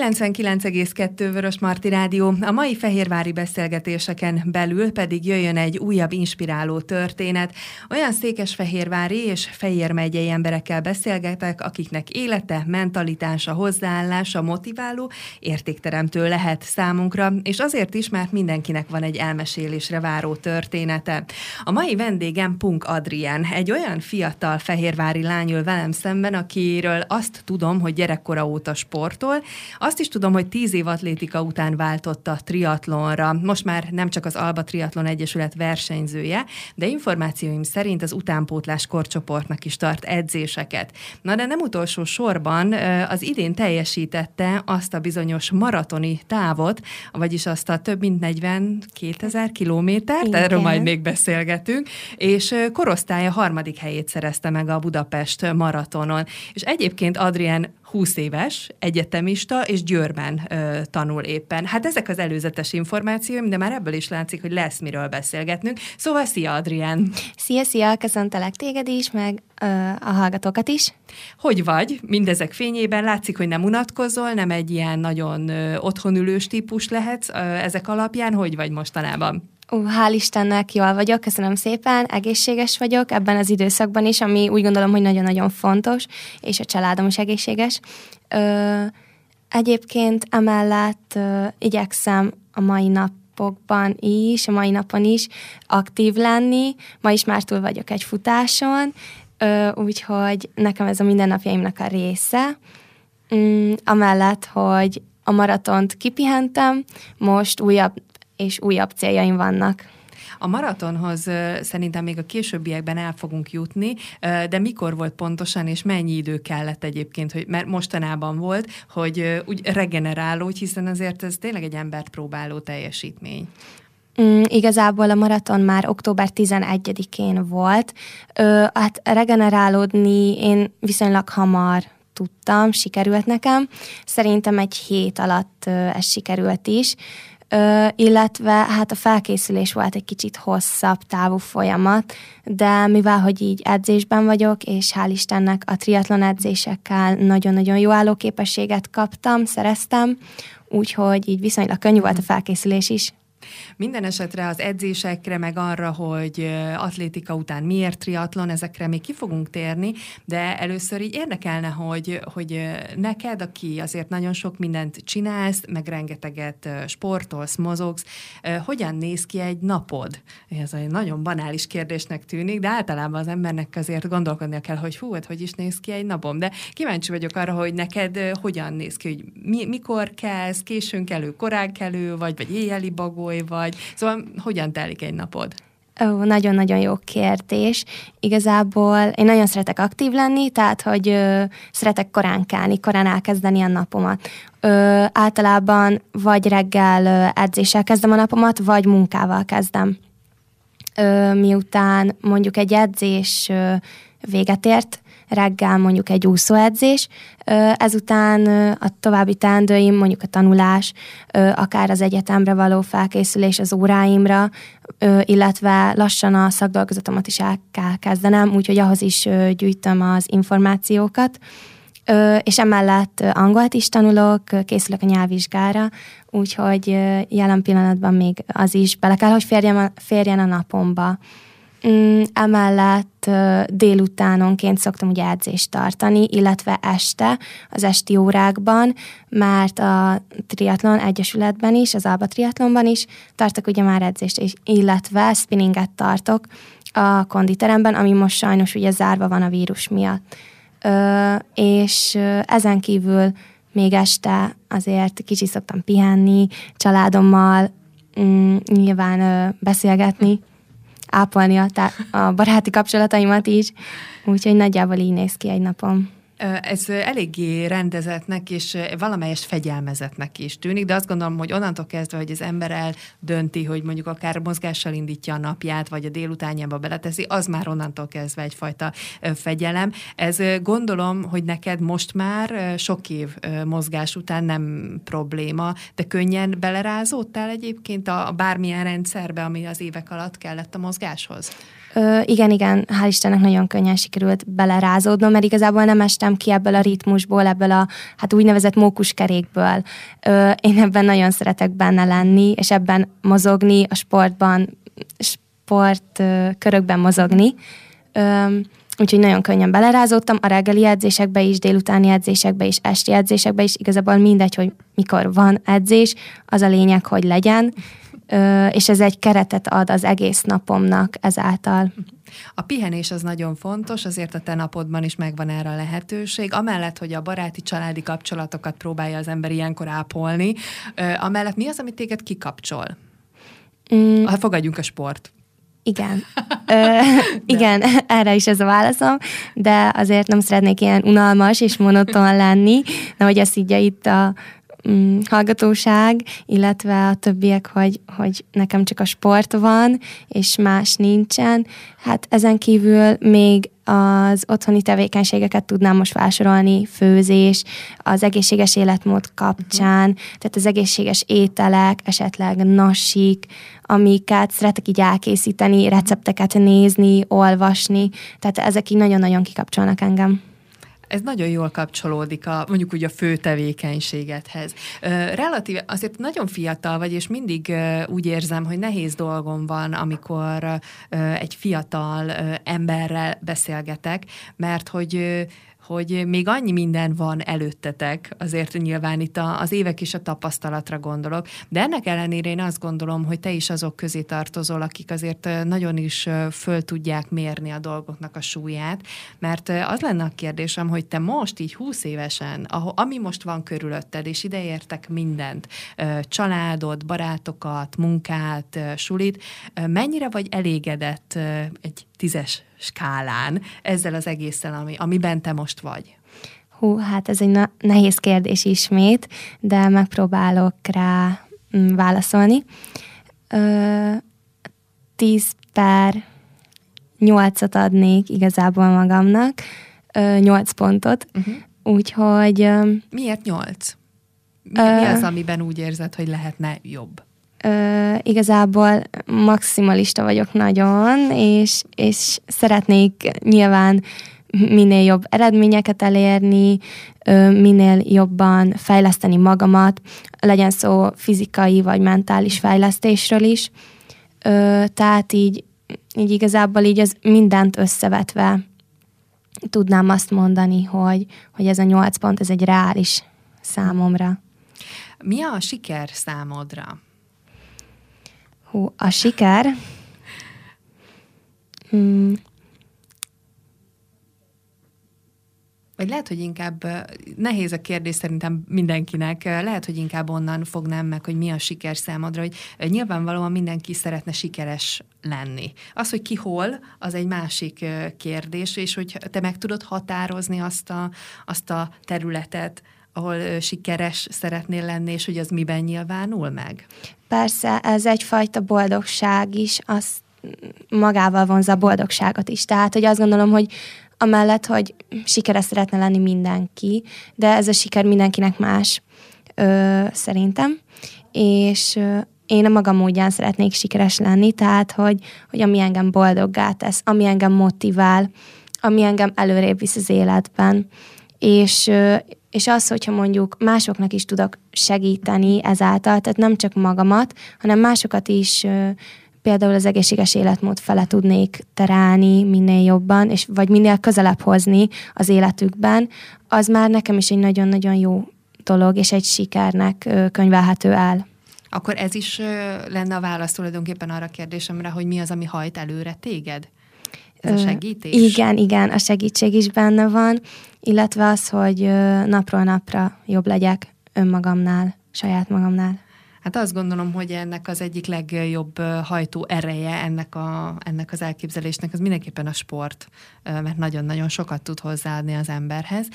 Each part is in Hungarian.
99,2 Vörös Marti Rádió. A mai fehérvári beszélgetéseken belül pedig jöjjön egy újabb inspiráló történet. Olyan székesfehérvári és Fehér megyei emberekkel beszélgetek, akiknek élete, mentalitása, hozzáállása motiváló, értékteremtő lehet számunkra, és azért is, mert mindenkinek van egy elmesélésre váró története. A mai vendégem Punk Adrien, egy olyan fiatal fehérvári lány ül velem szemben, akiről azt tudom, hogy gyerekkora óta sportol, azt is tudom, hogy tíz év atlétika után váltott a triatlonra. Most már nem csak az Alba Triatlon Egyesület versenyzője, de információim szerint az utánpótlás korcsoportnak is tart edzéseket. Na de nem utolsó sorban az idén teljesítette azt a bizonyos maratoni távot, vagyis azt a több mint 42 ezer kilométert, erről majd még beszélgetünk, és korosztálya harmadik helyét szerezte meg a Budapest maratonon. És egyébként Adrien 20 éves, egyetemista, és Győrben ö, tanul éppen. Hát ezek az előzetes információim, de már ebből is látszik, hogy lesz miről beszélgetnünk. Szóval szia, Adrián! Szia, szia! Köszöntelek téged is, meg ö, a hallgatókat is. Hogy vagy? Mindezek fényében látszik, hogy nem unatkozol, nem egy ilyen nagyon ö, otthonülős típus lehetsz ö, ezek alapján. Hogy vagy mostanában? Uh, hál' Istennek jól vagyok, köszönöm szépen, egészséges vagyok ebben az időszakban is, ami úgy gondolom, hogy nagyon-nagyon fontos, és a családom is egészséges. Ö, egyébként emellett ö, igyekszem a mai napokban is, a mai napon is aktív lenni. Ma is már túl vagyok egy futáson, úgyhogy nekem ez a mindennapjaimnak a része. Mm, amellett, hogy a maratont kipihentem, most újabb és újabb céljaim vannak. A maratonhoz szerintem még a későbbiekben el fogunk jutni, de mikor volt pontosan, és mennyi idő kellett egyébként, hogy, mert mostanában volt, hogy úgy regeneráló, hiszen azért ez tényleg egy embert próbáló teljesítmény. Mm, igazából a maraton már október 11-én volt. Ö, hát regenerálódni én viszonylag hamar tudtam, sikerült nekem. Szerintem egy hét alatt ö, ez sikerült is. Ö, illetve hát a felkészülés volt egy kicsit hosszabb távú folyamat, de mivel, hogy így edzésben vagyok, és hál' Istennek a triatlon edzésekkel nagyon-nagyon jó állóképességet kaptam, szereztem, úgyhogy így viszonylag könnyű volt a felkészülés is. Minden esetre az edzésekre, meg arra, hogy atlétika után miért triatlon, ezekre még ki fogunk térni, de először így érdekelne, hogy, hogy neked, aki azért nagyon sok mindent csinálsz, meg rengeteget sportolsz, mozogsz, hogyan néz ki egy napod? Ez egy nagyon banális kérdésnek tűnik, de általában az embernek azért gondolkodnia kell, hogy hú, hát hogy is néz ki egy napom. De kíváncsi vagyok arra, hogy neked hogyan néz ki, hogy mi, mikor kezd, későn kelő, korán kelő, vagy, vagy éjjeli bagoly, vagy? Szóval hogyan telik egy napod? Ó, nagyon-nagyon jó kérdés. Igazából én nagyon szeretek aktív lenni, tehát, hogy ö, szeretek korán kelni, korán elkezdeni a napomat. Ö, általában vagy reggel ö, edzéssel kezdem a napomat, vagy munkával kezdem. Ö, miután mondjuk egy edzés ö, véget ért, reggel mondjuk egy úszóedzés, ezután a további teendőim, mondjuk a tanulás, akár az egyetemre való felkészülés az óráimra, illetve lassan a szakdolgozatomat is el kell kezdenem, úgyhogy ahhoz is gyűjtöm az információkat. És emellett angolt is tanulok, készülök a nyelvvizsgára, úgyhogy jelen pillanatban még az is bele kell, hogy férjen, a napomba. Mm, emellett délutánonként szoktam ugye edzést tartani, illetve este, az esti órákban, mert a triatlon egyesületben is, az Alba triatlonban is tartok ugye már edzést, és, illetve spinninget tartok a konditeremben, ami most sajnos ugye zárva van a vírus miatt. Ö, és ezen kívül még este azért kicsit szoktam pihenni, családommal, mm, nyilván ö, beszélgetni, ápolni a, tá- a baráti kapcsolataimat is, úgyhogy nagyjából így néz ki egy napom. Ez eléggé rendezetnek és valamelyes fegyelmezetnek is tűnik, de azt gondolom, hogy onnantól kezdve, hogy az ember eldönti, hogy mondjuk akár mozgással indítja a napját, vagy a délutánjába beleteszi, az már onnantól kezdve egyfajta fegyelem. Ez gondolom, hogy neked most már sok év mozgás után nem probléma, de könnyen belerázódtál egyébként a bármilyen rendszerbe, ami az évek alatt kellett a mozgáshoz? Ö, igen, igen, hál' Istennek nagyon könnyen sikerült belerázódnom, mert igazából nem estem ki ebből a ritmusból, ebből a hát úgynevezett mókuskerékből. Ö, én ebben nagyon szeretek benne lenni, és ebben mozogni, a sportban, sport ö, körökben mozogni. Ö, úgyhogy nagyon könnyen belerázódtam a reggeli edzésekbe is, délutáni edzésekbe is, esti edzésekbe is, igazából mindegy, hogy mikor van edzés, az a lényeg, hogy legyen, és ez egy keretet ad az egész napomnak ezáltal. A pihenés az nagyon fontos, azért a te napodban is megvan erre a lehetőség. Amellett, hogy a baráti, családi kapcsolatokat próbálja az ember ilyenkor ápolni, amellett mi az, amit téged kikapcsol? Mm. Ha fogadjunk a sport. Igen. Ö, igen, erre is ez a válaszom, de azért nem szeretnék ilyen unalmas és monoton lenni, de hogy ezt így itt a mm, hallgatóság, illetve a többiek, hogy, hogy nekem csak a sport van, és más nincsen. Hát ezen kívül még az otthoni tevékenységeket tudnám most felsorolni, főzés, az egészséges életmód kapcsán, tehát az egészséges ételek, esetleg nasik, amiket szeretek így elkészíteni, recepteket nézni, olvasni, tehát ezek így nagyon-nagyon kikapcsolnak engem ez nagyon jól kapcsolódik a, mondjuk úgy a fő tevékenységedhez. Relatív, azért nagyon fiatal vagy, és mindig úgy érzem, hogy nehéz dolgom van, amikor egy fiatal emberrel beszélgetek, mert hogy hogy még annyi minden van előttetek, azért nyilván itt az évek és a tapasztalatra gondolok, de ennek ellenére én azt gondolom, hogy te is azok közé tartozol, akik azért nagyon is föl tudják mérni a dolgoknak a súlyát, mert az lenne a kérdésem, hogy te most így 20 évesen, ami most van körülötted, és ideértek mindent, családod, barátokat, munkát, sulit, mennyire vagy elégedett egy tízes skálán ezzel az egésszel, ami, amiben te most vagy? Hú, hát ez egy na- nehéz kérdés ismét, de megpróbálok rá mm, válaszolni. Ö, tíz per nyolcat adnék igazából magamnak, ö, nyolc pontot, uh-huh. úgyhogy... Ö, Miért nyolc? Mi, ö, mi az, amiben úgy érzed, hogy lehetne jobb? Ö, igazából maximalista vagyok nagyon, és, és szeretnék nyilván minél jobb eredményeket elérni, minél jobban fejleszteni magamat, legyen szó fizikai vagy mentális fejlesztésről is. Tehát így, így igazából így az mindent összevetve tudnám azt mondani, hogy, hogy ez a nyolc pont, ez egy reális számomra. Mi a siker számodra? Hú, a siker. Hmm. Vagy lehet, hogy inkább nehéz a kérdés szerintem mindenkinek, lehet, hogy inkább onnan fognám meg, hogy mi a siker számodra, hogy nyilvánvalóan mindenki szeretne sikeres lenni. Az, hogy ki hol, az egy másik kérdés, és hogy te meg tudod határozni azt a, azt a területet, ahol sikeres szeretnél lenni, és hogy az miben nyilvánul meg? Persze, ez egyfajta boldogság is, az magával vonza a boldogságot is. Tehát, hogy azt gondolom, hogy amellett, hogy sikeres szeretne lenni mindenki, de ez a siker mindenkinek más, ö, szerintem. És ö, én a magam módján szeretnék sikeres lenni, tehát, hogy, hogy ami engem boldoggá tesz, ami engem motivál, ami engem előrébb visz az életben. És, és az, hogyha mondjuk másoknak is tudok segíteni ezáltal, tehát nem csak magamat, hanem másokat is például az egészséges életmód fele tudnék terálni minél jobban, és vagy minél közelebb hozni az életükben, az már nekem is egy nagyon-nagyon jó dolog, és egy sikernek könyvelhető el. Akkor ez is lenne a válasz tulajdonképpen arra a kérdésemre, hogy mi az, ami hajt előre téged? Ez a segítés? Igen, igen, a segítség is benne van, illetve az, hogy napról napra jobb legyek önmagamnál, saját magamnál. Hát azt gondolom, hogy ennek az egyik legjobb hajtó ereje ennek, a, ennek az elképzelésnek az mindenképpen a sport, mert nagyon-nagyon sokat tud hozzáadni az emberhez,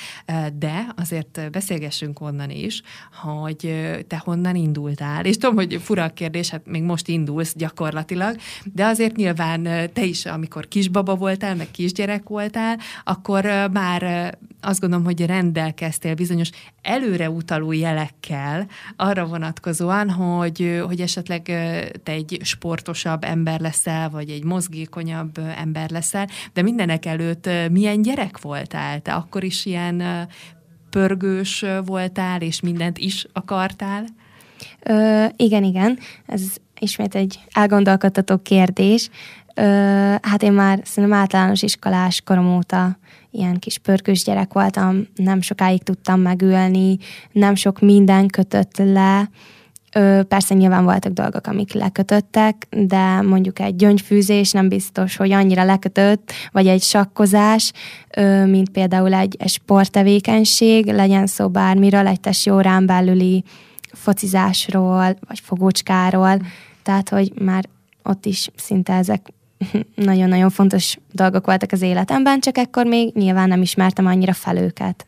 de azért beszélgessünk onnan is, hogy te honnan indultál, és tudom, hogy fura a kérdés, hát még most indulsz gyakorlatilag, de azért nyilván te is, amikor kisbaba voltál, meg kisgyerek voltál, akkor már azt gondolom, hogy rendelkeztél bizonyos előreutaló jelekkel arra vonatkozóan, hogy, hogy esetleg te egy sportosabb ember leszel, vagy egy mozgékonyabb ember leszel, de mindenek előtt milyen gyerek voltál? Te akkor is ilyen pörgős voltál, és mindent is akartál? Ö, igen, igen. Ez ismét egy elgondolkodtató kérdés. Ö, hát én már szerintem általános iskolás korom óta ilyen kis pörkős gyerek voltam, nem sokáig tudtam megülni, nem sok minden kötött le, Persze nyilván voltak dolgok, amik lekötöttek, de mondjuk egy gyöngyfűzés nem biztos, hogy annyira lekötött, vagy egy sakkozás, mint például egy, egy sporttevékenység, legyen szó bármiről, egy test órán belüli focizásról, vagy fogócskáról, tehát, hogy már ott is szinte ezek nagyon-nagyon fontos dolgok voltak az életemben, csak ekkor még nyilván nem ismertem annyira fel őket.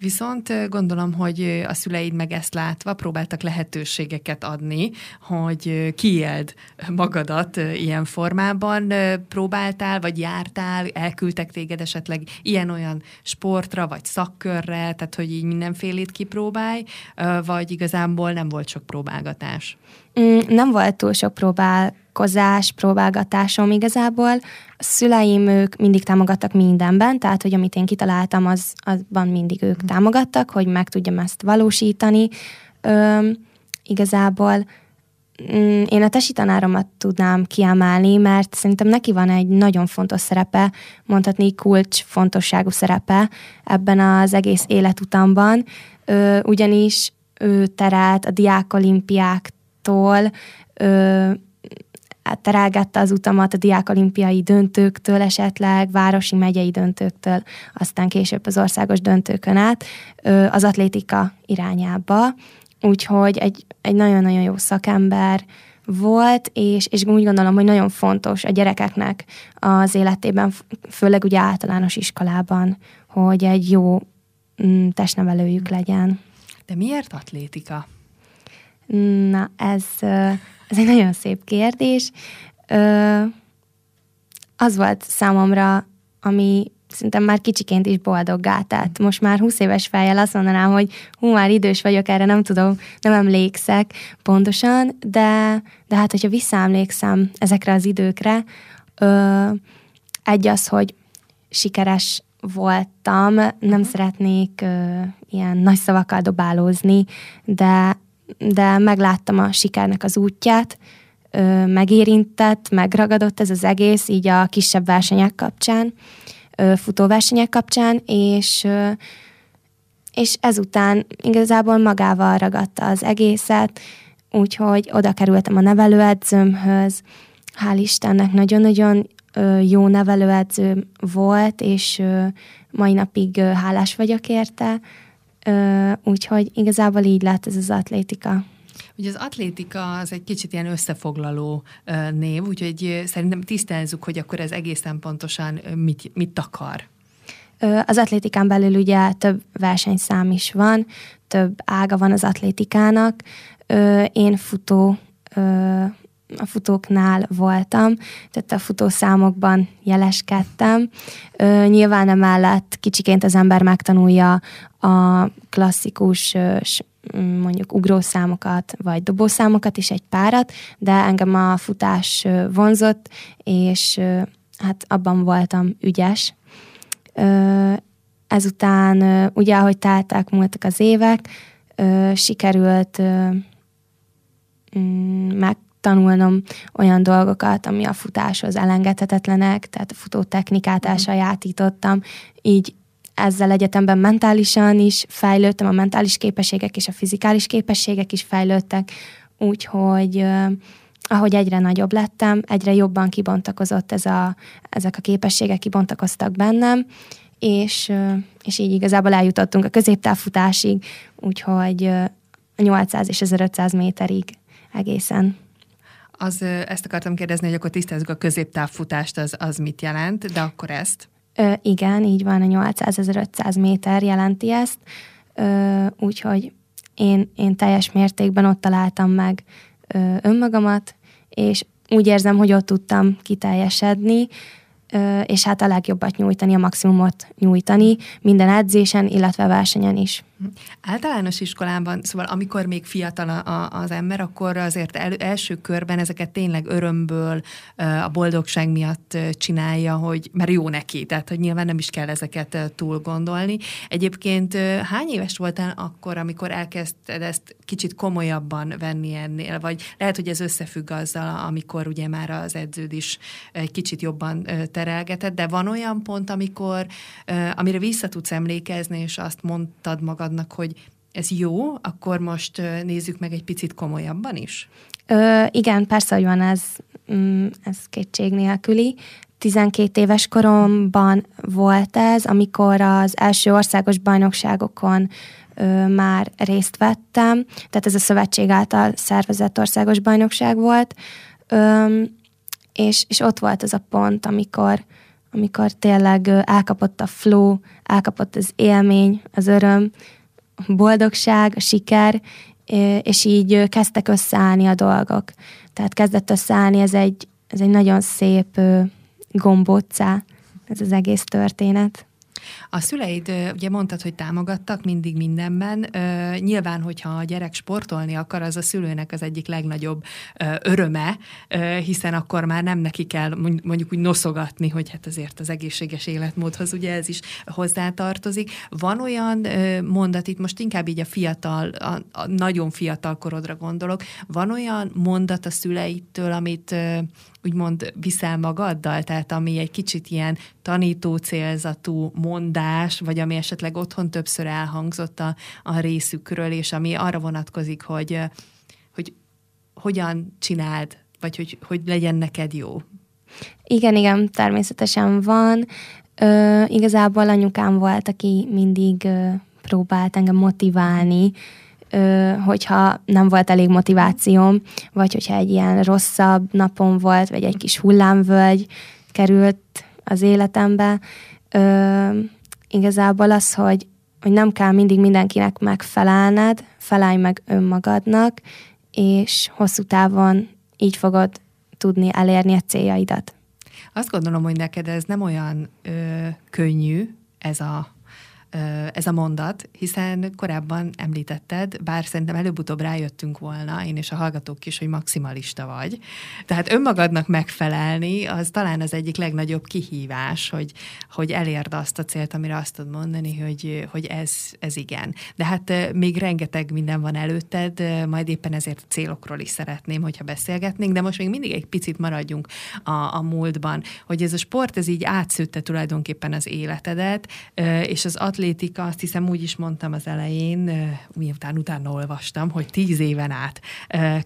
Viszont gondolom, hogy a szüleid meg ezt látva próbáltak lehetőségeket adni, hogy kiéld magadat ilyen formában. Próbáltál, vagy jártál, elküldtek téged esetleg ilyen-olyan sportra, vagy szakkörre, tehát hogy így mindenfélét kipróbálj, vagy igazából nem volt sok próbálgatás? Mm, nem volt túl sok próbálkozás, próbálgatásom igazából. A szüleim ők mindig támogattak mindenben, tehát hogy amit én kitaláltam, az, azban mindig ők támogattak, hogy meg tudjam ezt valósítani. Ö, igazából mm, én a tesi tanáromat tudnám kiemelni, mert szerintem neki van egy nagyon fontos szerepe, mondhatni kulcs fontosságú szerepe ebben az egész életutamban, ugyanis ő terelt a diákolimpiák tól ö, terelgette az utamat a diákolimpiai döntőktől esetleg, városi megyei döntőktől, aztán később az országos döntőkön át az atlétika irányába. Úgyhogy egy, egy nagyon-nagyon jó szakember volt, és, és úgy gondolom, hogy nagyon fontos a gyerekeknek az életében, főleg ugye általános iskolában, hogy egy jó mm, testnevelőjük legyen. De miért atlétika? Na, ez, ez egy nagyon szép kérdés. Az volt számomra, ami szerintem már kicsiként is boldoggá tett. Most már 20 éves fejjel azt mondanám, hogy hú, már idős vagyok, erre nem tudom, nem emlékszek pontosan, de, de hát, hogyha visszaemlékszem ezekre az időkre, ö, egy az, hogy sikeres voltam, nem uh-huh. szeretnék ö, ilyen nagy szavakkal dobálózni, de de megláttam a sikernek az útját, megérintett, megragadott ez az egész, így a kisebb versenyek kapcsán, futóversenyek kapcsán, és, és ezután igazából magával ragadta az egészet, úgyhogy oda kerültem a nevelőedzőmhöz, hál' Istennek nagyon-nagyon jó nevelőedző volt, és mai napig hálás vagyok érte, úgyhogy igazából így lett ez az atlétika. Ugye az atlétika az egy kicsit ilyen összefoglaló név, úgyhogy szerintem tisztázzuk, hogy akkor ez egészen pontosan mit, mit akar. Az atlétikán belül ugye több versenyszám is van, több ága van az atlétikának. Én futó a futóknál voltam, tehát a futószámokban jeleskedtem. Ö, nyilván emellett kicsiként az ember megtanulja a klasszikus mondjuk ugrószámokat, vagy dobószámokat is egy párat, de engem a futás vonzott, és hát abban voltam ügyes. Ezután ugye, ahogy teltek, múltak az évek, sikerült tanulnom olyan dolgokat, ami a futáshoz elengedhetetlenek, tehát a futó technikát mhm. elsajátítottam, így ezzel egyetemben mentálisan is fejlődtem, a mentális képességek és a fizikális képességek is fejlődtek, úgyhogy ahogy egyre nagyobb lettem, egyre jobban kibontakozott ez a, ezek a képességek, kibontakoztak bennem, és, és így igazából eljutottunk a középtávfutásig, úgyhogy a 800 és 1500 méterig egészen. Az, ezt akartam kérdezni, hogy akkor tisztázzuk a középtávfutást, az, az mit jelent, de akkor ezt? Ö, igen, így van, a 800-1500 méter jelenti ezt, úgyhogy én, én teljes mértékben ott találtam meg ö, önmagamat, és úgy érzem, hogy ott tudtam kiteljesedni, ö, és hát a legjobbat nyújtani, a maximumot nyújtani minden edzésen, illetve versenyen is. Általános iskolában, szóval amikor még fiatal a, az ember, akkor azért el, első körben ezeket tényleg örömből, a boldogság miatt csinálja, hogy mert jó neki, tehát hogy nyilván nem is kell ezeket túl gondolni. Egyébként hány éves voltál akkor, amikor elkezdted ezt kicsit komolyabban venni ennél, vagy lehet, hogy ez összefügg azzal, amikor ugye már az edződ is egy kicsit jobban terelgetett, de van olyan pont, amikor, amire vissza tudsz emlékezni, és azt mondtad magad magadnak, hogy ez jó, akkor most nézzük meg egy picit komolyabban is? Ö, igen, persze, hogy van ez, mm, ez kétség nélküli. 12 éves koromban volt ez, amikor az első országos bajnokságokon ö, már részt vettem, tehát ez a szövetség által szervezett országos bajnokság volt, ö, és, és ott volt ez a pont, amikor, amikor tényleg elkapott a flow, elkapott az élmény, az öröm, boldogság, a siker, és így kezdtek összeállni a dolgok. Tehát kezdett összeállni, ez egy, ez egy nagyon szép gombócá, ez az egész történet. A szüleid, ugye mondtad, hogy támogattak mindig mindenben. Nyilván, hogyha a gyerek sportolni akar, az a szülőnek az egyik legnagyobb öröme, hiszen akkor már nem neki kell mondjuk úgy noszogatni, hogy hát azért az egészséges életmódhoz ugye ez is hozzátartozik. Van olyan mondat, itt most inkább így a fiatal, a, a nagyon fiatal korodra gondolok, van olyan mondat a szüleitől, amit úgymond viszel magaddal, tehát ami egy kicsit ilyen tanító célzatú mondás, vagy ami esetleg otthon többször elhangzott a, a részükről, és ami arra vonatkozik, hogy, hogy hogyan csináld, vagy hogy, hogy legyen neked jó. Igen, igen, természetesen van. Ö, igazából anyukám volt, aki mindig ö, próbált engem motiválni, hogyha nem volt elég motivációm, vagy hogyha egy ilyen rosszabb napom volt, vagy egy kis hullámvölgy került az életembe, igazából az, hogy, hogy nem kell mindig mindenkinek megfelelned, felelj meg önmagadnak, és hosszú távon így fogod tudni elérni a céljaidat. Azt gondolom, hogy neked ez nem olyan ö, könnyű, ez a ez a mondat, hiszen korábban említetted, bár szerintem előbb-utóbb rájöttünk volna, én és a hallgatók is, hogy maximalista vagy. Tehát önmagadnak megfelelni, az talán az egyik legnagyobb kihívás, hogy, hogy elérd azt a célt, amire azt tudod mondani, hogy, hogy ez, ez igen. De hát még rengeteg minden van előtted, majd éppen ezért a célokról is szeretném, hogyha beszélgetnénk, de most még mindig egy picit maradjunk a, a múltban, hogy ez a sport, ez így átszőtte tulajdonképpen az életedet, és az atlétika, azt hiszem úgy is mondtam az elején, miután utána olvastam, hogy tíz éven át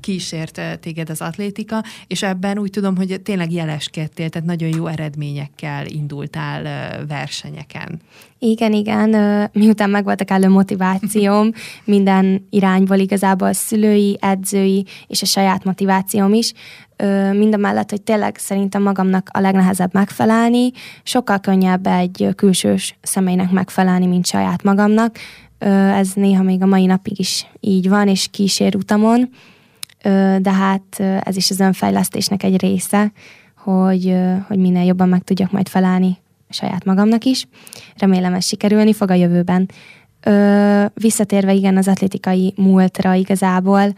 kísért téged az atlétika, és ebben úgy tudom, hogy tényleg jeleskedtél, tehát nagyon jó eredményekkel indultál versenyeken. Igen, igen, miután megvoltak elő motivációm minden irányból, igazából szülői, edzői és a saját motivációm is, mind a mellett, hogy tényleg szerintem magamnak a legnehezebb megfelelni, sokkal könnyebb egy külsős személynek megfelelni, mint saját magamnak. Ez néha még a mai napig is így van, és kísér utamon, de hát ez is az önfejlesztésnek egy része, hogy, hogy minél jobban meg tudjak majd felelni saját magamnak is. Remélem ez sikerülni fog a jövőben. Ö, visszatérve igen az atlétikai múltra igazából,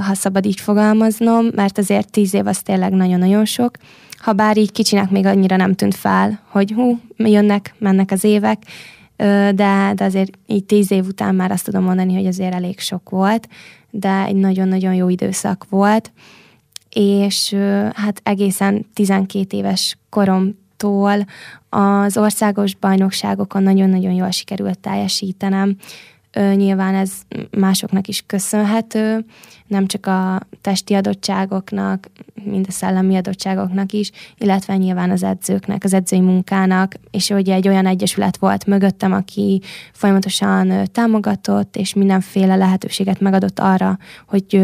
ha szabad így fogalmaznom, mert azért tíz év az tényleg nagyon-nagyon sok. Ha bár így kicsinek még annyira nem tűnt fel, hogy hú, jönnek, mennek az évek, de, de azért így tíz év után már azt tudom mondani, hogy azért elég sok volt, de egy nagyon-nagyon jó időszak volt, és hát egészen 12 éves korom tól az országos bajnokságokon nagyon-nagyon jól sikerült teljesítenem. Nyilván ez másoknak is köszönhető, nem csak a testi adottságoknak, mind a szellemi adottságoknak is, illetve nyilván az edzőknek, az edzői munkának, és hogy egy olyan egyesület volt mögöttem, aki folyamatosan támogatott, és mindenféle lehetőséget megadott arra, hogy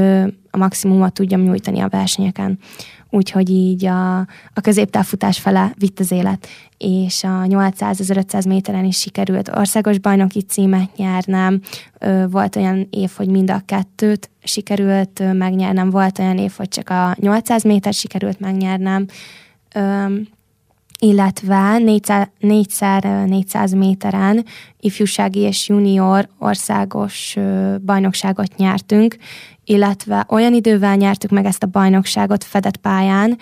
a maximumot tudjam nyújtani a versenyeken úgyhogy így a, a középtávfutás fele vitt az élet, és a 800-1500 méteren is sikerült országos bajnoki címet nyernem, volt olyan év, hogy mind a kettőt sikerült megnyernem, volt olyan év, hogy csak a 800 méter sikerült megnyernem, illetve 400, 400 méteren ifjúsági és junior országos bajnokságot nyertünk, illetve olyan idővel nyertük meg ezt a bajnokságot fedett pályán,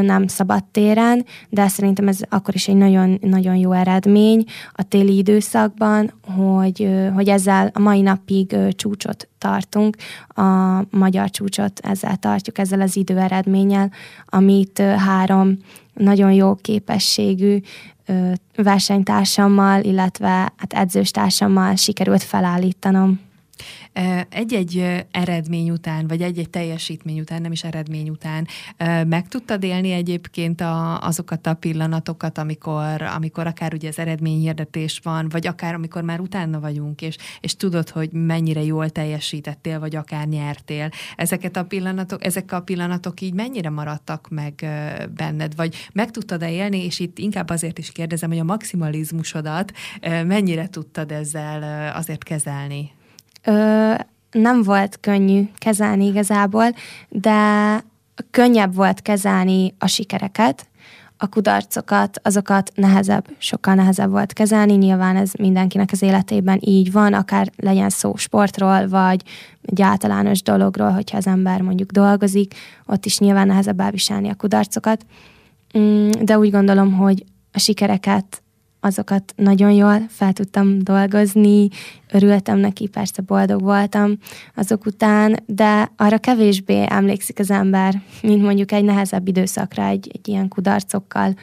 nem szabad téren, de szerintem ez akkor is egy nagyon, nagyon jó eredmény a téli időszakban, hogy, hogy ezzel a mai napig csúcsot tartunk, a magyar csúcsot ezzel tartjuk, ezzel az időeredménnyel, amit három nagyon jó képességű versenytársammal, illetve hát edzőstársammal sikerült felállítanom. Egy-egy eredmény után, vagy egy-egy teljesítmény után, nem is eredmény után, meg tudtad élni egyébként a, azokat a pillanatokat, amikor, amikor akár ugye az eredményhirdetés van, vagy akár amikor már utána vagyunk, és, és tudod, hogy mennyire jól teljesítettél, vagy akár nyertél. Ezeket a pillanatok, ezek a pillanatok így mennyire maradtak meg benned, vagy meg tudtad-e élni, és itt inkább azért is kérdezem, hogy a maximalizmusodat mennyire tudtad ezzel azért kezelni? Ö, nem volt könnyű kezelni igazából, de könnyebb volt kezelni a sikereket, a kudarcokat, azokat nehezebb, sokkal nehezebb volt kezelni. Nyilván ez mindenkinek az életében így van, akár legyen szó sportról, vagy egy általános dologról, hogyha az ember mondjuk dolgozik, ott is nyilván nehezebb elviselni a kudarcokat. Mm, de úgy gondolom, hogy a sikereket azokat nagyon jól fel tudtam dolgozni, örültem neki, persze boldog voltam azok után, de arra kevésbé emlékszik az ember, mint mondjuk egy nehezebb időszakra, egy, egy ilyen kudarcokkal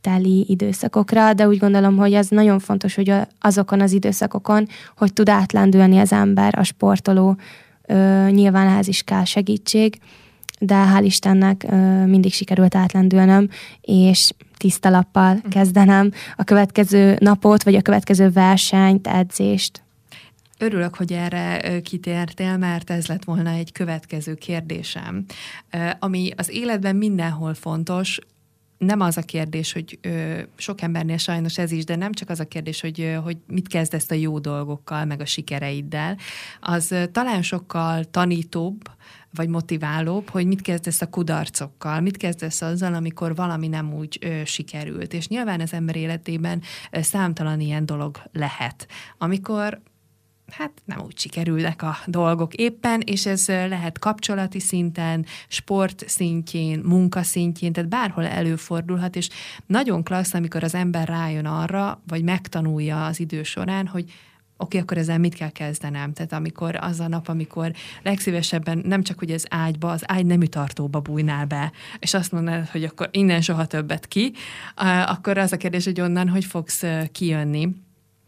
teli időszakokra, de úgy gondolom, hogy ez nagyon fontos, hogy azokon az időszakokon, hogy tud átlendülni az ember, a sportoló, ö, nyilván ehhez is kell segítség, de hál' Istennek mindig sikerült átlendülnöm, és tiszta lappal mhm. kezdenem a következő napot, vagy a következő versenyt, edzést. Örülök, hogy erre kitértél, mert ez lett volna egy következő kérdésem. Ami az életben mindenhol fontos, nem az a kérdés, hogy ö, sok embernél sajnos ez is, de nem csak az a kérdés, hogy, ö, hogy mit kezdesz a jó dolgokkal, meg a sikereiddel, az ö, talán sokkal tanítóbb, vagy motiválóbb, hogy mit kezdesz a kudarcokkal, mit kezdesz azzal, amikor valami nem úgy ö, sikerült. És nyilván az ember életében ö, számtalan ilyen dolog lehet. Amikor hát nem úgy sikerülnek a dolgok éppen, és ez lehet kapcsolati szinten, sport szintjén, munka szintjén, tehát bárhol előfordulhat, és nagyon klassz, amikor az ember rájön arra, vagy megtanulja az idő során, hogy oké, akkor ezzel mit kell kezdenem? Tehát amikor az a nap, amikor legszívesebben nem csak hogy az ágyba, az ágy nemű tartóba bújnál be, és azt mondanád, hogy akkor innen soha többet ki, akkor az a kérdés, hogy onnan hogy fogsz kijönni.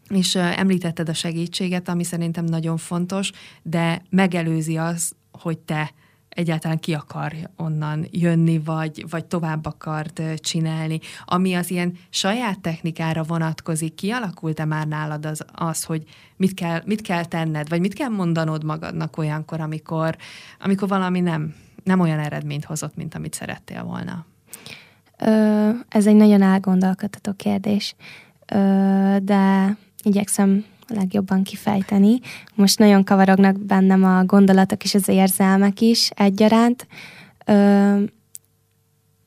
És említetted a segítséget, ami szerintem nagyon fontos, de megelőzi az, hogy te egyáltalán ki akar onnan jönni, vagy, vagy tovább akart csinálni. Ami az ilyen saját technikára vonatkozik, kialakult-e már nálad az, az hogy mit kell, mit kell tenned, vagy mit kell mondanod magadnak olyankor, amikor, amikor valami nem, nem olyan eredményt hozott, mint amit szerettél volna? Ö, ez egy nagyon elgondolkodható kérdés, Ö, de igyekszem legjobban kifejteni. Most nagyon kavarognak bennem a gondolatok és az érzelmek is egyaránt. Ö,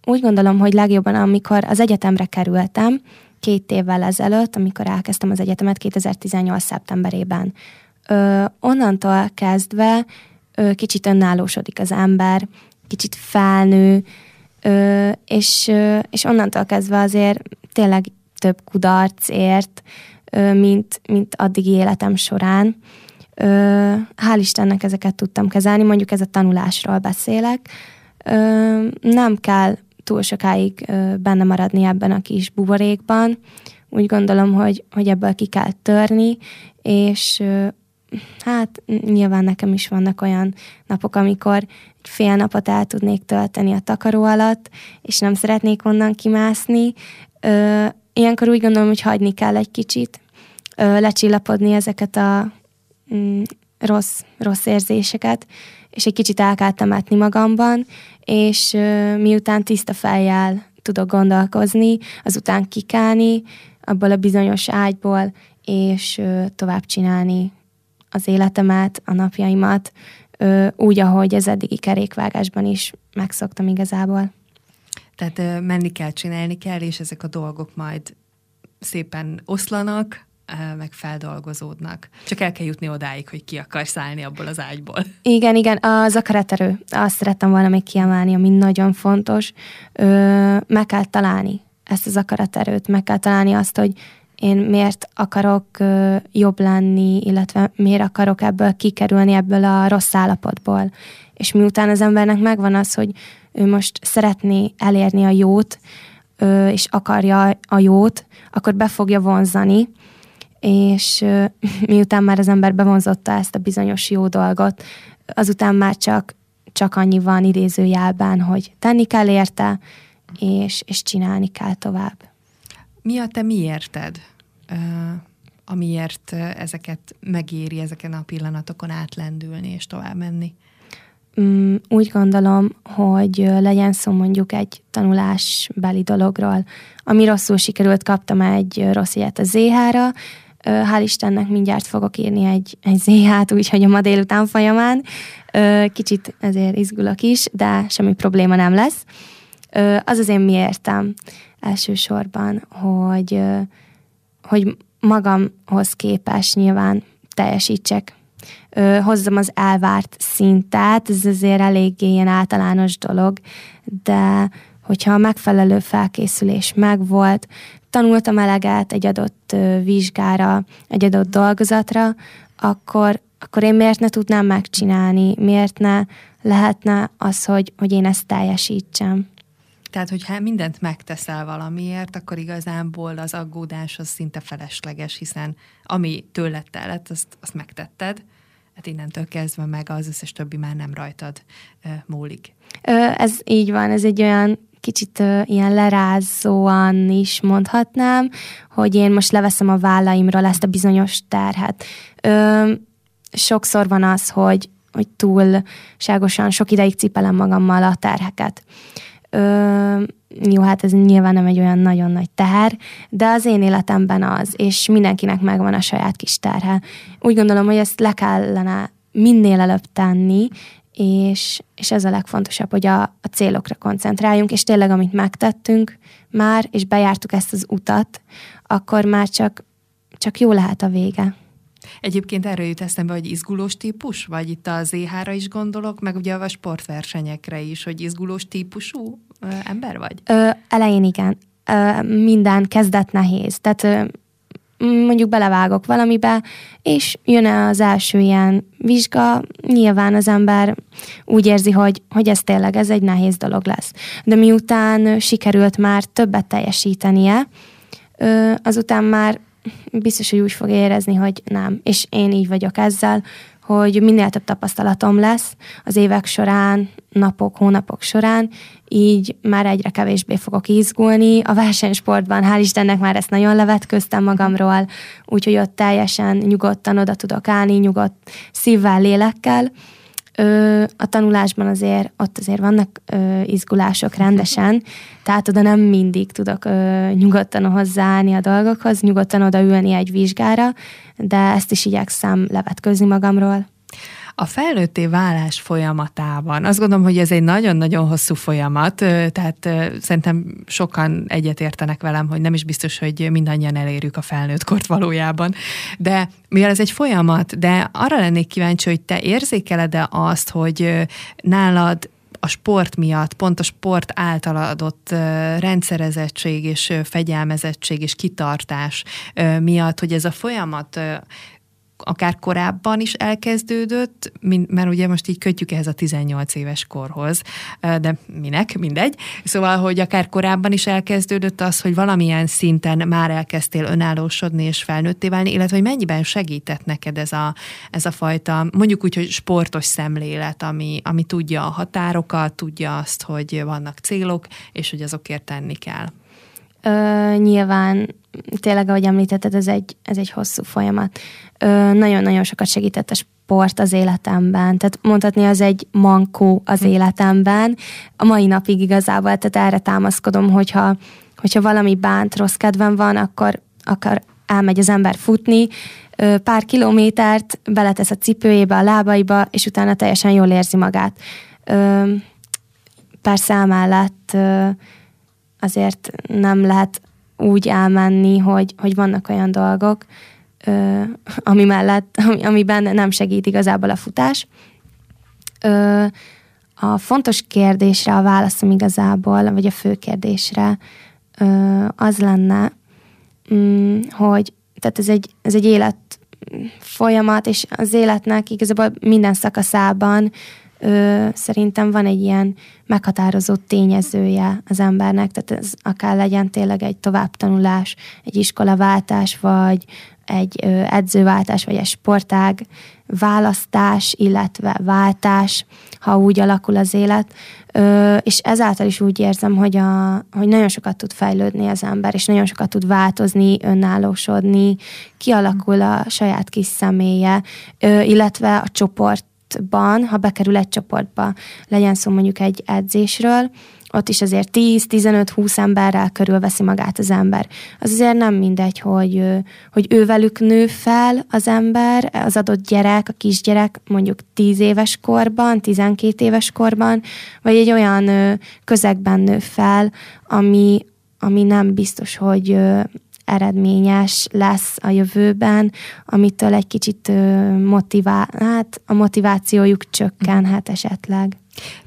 úgy gondolom, hogy legjobban, amikor az egyetemre kerültem, két évvel ezelőtt, amikor elkezdtem az egyetemet 2018. szeptemberében. Ö, onnantól kezdve ö, kicsit önállósodik az ember, kicsit felnő, ö, és, ö, és onnantól kezdve azért tényleg több kudarc ért, mint, mint addigi életem során. Hál' Istennek ezeket tudtam kezelni, mondjuk ez a tanulásról beszélek. Nem kell túl sokáig benne maradni ebben a kis buborékban. Úgy gondolom, hogy, hogy ebből ki kell törni, és hát nyilván nekem is vannak olyan napok, amikor egy fél napot el tudnék tölteni a takaró alatt, és nem szeretnék onnan kimászni, ilyenkor úgy gondolom, hogy hagyni kell egy kicsit, lecsillapodni ezeket a mm, rossz, rossz érzéseket, és egy kicsit el kell temetni magamban, és miután tiszta fejjel tudok gondolkozni, azután kikálni abból a bizonyos ágyból, és tovább csinálni az életemet, a napjaimat, úgy, ahogy az eddigi kerékvágásban is megszoktam igazából. Tehát menni kell, csinálni kell, és ezek a dolgok majd szépen oszlanak, meg feldolgozódnak. Csak el kell jutni odáig, hogy ki akar szállni abból az ágyból. Igen, igen, az akaraterő. Azt szerettem volna még kiemelni, ami nagyon fontos. Ö, meg kell találni ezt az akaraterőt, meg kell találni azt, hogy én miért akarok ö, jobb lenni, illetve miért akarok ebből kikerülni, ebből a rossz állapotból. És miután az embernek megvan az, hogy ő most szeretné elérni a jót, és akarja a jót, akkor be fogja vonzani, és miután már az ember bevonzotta ezt a bizonyos jó dolgot, azután már csak, csak annyi van idézőjelben, hogy tenni kell érte, és, és csinálni kell tovább. Mi a te miérted, amiért ezeket megéri, ezeken a pillanatokon átlendülni és tovább menni? Mm, úgy gondolom, hogy legyen szó mondjuk egy tanulásbeli dologról. Ami rosszul sikerült, kaptam egy rossz ilyet a ZH-ra, hál' Istennek mindjárt fogok írni egy, egy ZH-t, úgyhogy a ma délután folyamán. Kicsit ezért izgulok is, de semmi probléma nem lesz. Az az én miértem elsősorban, hogy, hogy magamhoz képes nyilván teljesítsek hozzam az elvárt szintet, ez azért eléggé ilyen általános dolog, de hogyha a megfelelő felkészülés megvolt, tanultam eleget egy adott vizsgára, egy adott dolgozatra, akkor, akkor én miért ne tudnám megcsinálni, miért ne lehetne az, hogy, hogy én ezt teljesítsem. Tehát, hogyha mindent megteszel valamiért, akkor igazából az aggódás az szinte felesleges, hiszen ami tőled tellett, azt, azt megtetted, hát innentől kezdve meg az összes többi már nem rajtad múlik. Ez így van, ez egy olyan kicsit ilyen lerázóan is mondhatnám, hogy én most leveszem a vállaimról ezt a bizonyos terhet. Sokszor van az, hogy, hogy túlságosan sok ideig cipelem magammal a terheket. Ö, jó, hát ez nyilván nem egy olyan nagyon nagy teher, de az én életemben az, és mindenkinek megvan a saját kis terhe. Úgy gondolom, hogy ezt le kellene minél előbb tenni, és, és ez a legfontosabb, hogy a, a célokra koncentráljunk, és tényleg, amit megtettünk már, és bejártuk ezt az utat, akkor már csak, csak jó lehet a vége. Egyébként erről jut eszembe, hogy izgulós típus, vagy itt az EH-ra is gondolok, meg ugye a sportversenyekre is, hogy izgulós típusú ember vagy? Ö, elején igen. Ö, minden kezdet nehéz. Tehát ö, mondjuk belevágok valamibe, és jön az első ilyen vizsga, nyilván az ember úgy érzi, hogy, hogy ez tényleg ez egy nehéz dolog lesz. De miután sikerült már többet teljesítenie, azután már biztos, hogy úgy fog érezni, hogy nem. És én így vagyok ezzel, hogy minél több tapasztalatom lesz az évek során, napok, hónapok során, így már egyre kevésbé fogok izgulni. A versenysportban, hál' Istennek már ezt nagyon levetköztem magamról, úgyhogy ott teljesen nyugodtan oda tudok állni, nyugodt szívvel, lélekkel. Ö, a tanulásban azért, ott azért vannak ö, izgulások rendesen, tehát oda nem mindig tudok ö, nyugodtan hozzáállni a dolgokhoz, nyugodtan oda ülni egy vizsgára, de ezt is igyekszem levetközni magamról. A felnőtté válás folyamatában azt gondolom, hogy ez egy nagyon-nagyon hosszú folyamat, tehát szerintem sokan egyetértenek velem, hogy nem is biztos, hogy mindannyian elérjük a felnőtt kort valójában. De mivel ez egy folyamat, de arra lennék kíváncsi, hogy te érzékeled-e azt, hogy nálad a sport miatt, pont a sport által adott rendszerezettség és fegyelmezettség és kitartás miatt, hogy ez a folyamat akár korábban is elkezdődött, mert ugye most így kötjük ehhez a 18 éves korhoz, de minek, mindegy. Szóval, hogy akár korábban is elkezdődött az, hogy valamilyen szinten már elkezdtél önállósodni és felnőtté válni, illetve hogy mennyiben segített neked ez a, ez a fajta, mondjuk úgy, hogy sportos szemlélet, ami, ami tudja a határokat, tudja azt, hogy vannak célok, és hogy azokért tenni kell. Ö, nyilván tényleg, ahogy említetted, ez egy, ez egy hosszú folyamat. Nagyon-nagyon sokat segített a sport az életemben, tehát mondhatni, az egy mankó az hm. életemben. A mai napig igazából, tehát erre támaszkodom, hogyha, hogyha valami bánt, rossz kedvem van, akkor, akkor elmegy az ember futni, pár kilométert beletesz a cipőjébe, a lábaiba, és utána teljesen jól érzi magát. Persze emellett azért nem lehet úgy elmenni, hogy, hogy vannak olyan dolgok, ö, ami mellett, ami, amiben nem segít igazából a futás. Ö, a fontos kérdésre a válaszom igazából, vagy a fő kérdésre ö, az lenne, mm, hogy tehát ez egy, ez egy élet folyamat, és az életnek igazából minden szakaszában ö, szerintem van egy ilyen meghatározó tényezője az embernek, tehát ez akár legyen tényleg egy továbbtanulás, egy iskolaváltás, vagy egy ö, edzőváltás, vagy egy sportág választás, illetve váltás, ha úgy alakul az élet, ö, és ezáltal is úgy érzem, hogy, a, hogy nagyon sokat tud fejlődni az ember, és nagyon sokat tud változni, önállósodni, kialakul a saját kis személye, ö, illetve a csoport csoportban, ha bekerül egy csoportba, legyen szó mondjuk egy edzésről, ott is azért 10-15-20 emberrel körülveszi magát az ember. Az azért nem mindegy, hogy, hogy ővelük nő fel az ember, az adott gyerek, a kisgyerek mondjuk 10 éves korban, 12 éves korban, vagy egy olyan közegben nő fel, ami, ami nem biztos, hogy eredményes lesz a jövőben, amitől egy kicsit motivál, hát a motivációjuk csökkenhet esetleg.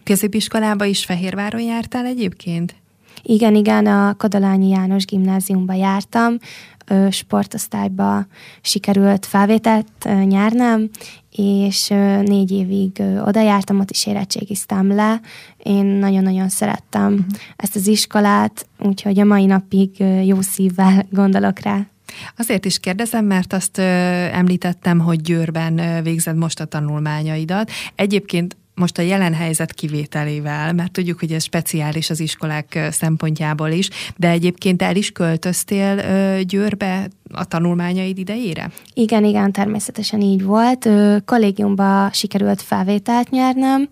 Középiskolába is Fehérváron jártál egyébként? Igen, igen, a Kodolányi János gimnáziumba jártam, sportosztályba sikerült felvételt nyernem, és négy évig oda jártam, ott is érettségiztem le. Én nagyon-nagyon szerettem uh-huh. ezt az iskolát, úgyhogy a mai napig jó szívvel gondolok rá. Azért is kérdezem, mert azt ö, említettem, hogy Győrben ö, végzed most a tanulmányaidat. Egyébként most a jelen helyzet kivételével, mert tudjuk, hogy ez speciális az iskolák szempontjából is, de egyébként el is költöztél Győrbe a tanulmányaid idejére? Igen, igen, természetesen így volt. Kollégiumba sikerült felvételt nyernem.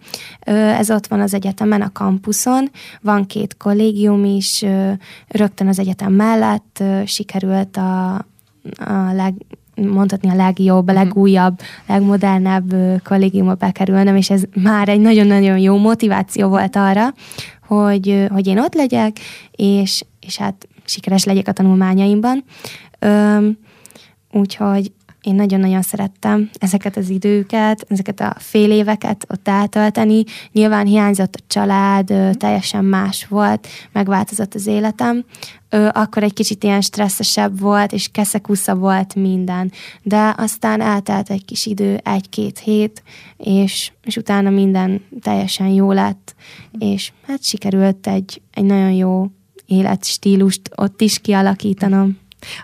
Ez ott van az egyetemen, a kampuszon. Van két kollégium is, rögtön az egyetem mellett sikerült a, a leg, mondhatni a legjobb, a mhm. legújabb, legmodernebb kollégiumba bekerülnöm, és ez már egy nagyon-nagyon jó motiváció volt arra, hogy, hogy én ott legyek, és, és hát sikeres legyek a tanulmányaimban. Üm, úgyhogy én nagyon-nagyon szerettem ezeket az időket, ezeket a fél éveket ott eltölteni. Nyilván hiányzott a család, teljesen más volt, megváltozott az életem. Akkor egy kicsit ilyen stresszesebb volt, és keszekusza volt minden. De aztán eltelt egy kis idő, egy-két hét, és, és utána minden teljesen jó lett, és hát sikerült egy, egy nagyon jó életstílust ott is kialakítanom.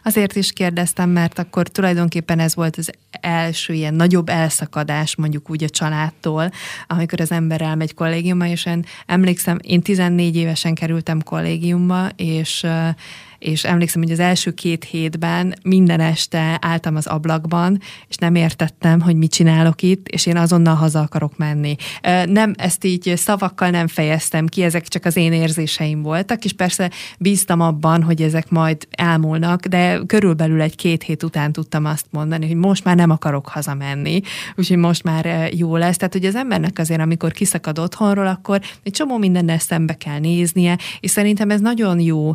Azért is kérdeztem, mert akkor tulajdonképpen ez volt az első ilyen nagyobb elszakadás mondjuk úgy a családtól, amikor az ember elmegy kollégiumba, és én emlékszem, én 14 évesen kerültem kollégiumba, és és emlékszem, hogy az első két hétben minden este álltam az ablakban, és nem értettem, hogy mit csinálok itt, és én azonnal haza akarok menni. Nem, ezt így szavakkal nem fejeztem ki, ezek csak az én érzéseim voltak, és persze bíztam abban, hogy ezek majd elmúlnak, de körülbelül egy-két hét után tudtam azt mondani, hogy most már nem akarok hazamenni, úgyhogy most már jó lesz. Tehát, hogy az embernek azért, amikor kiszakad otthonról, akkor egy csomó mindennel szembe kell néznie, és szerintem ez nagyon jó,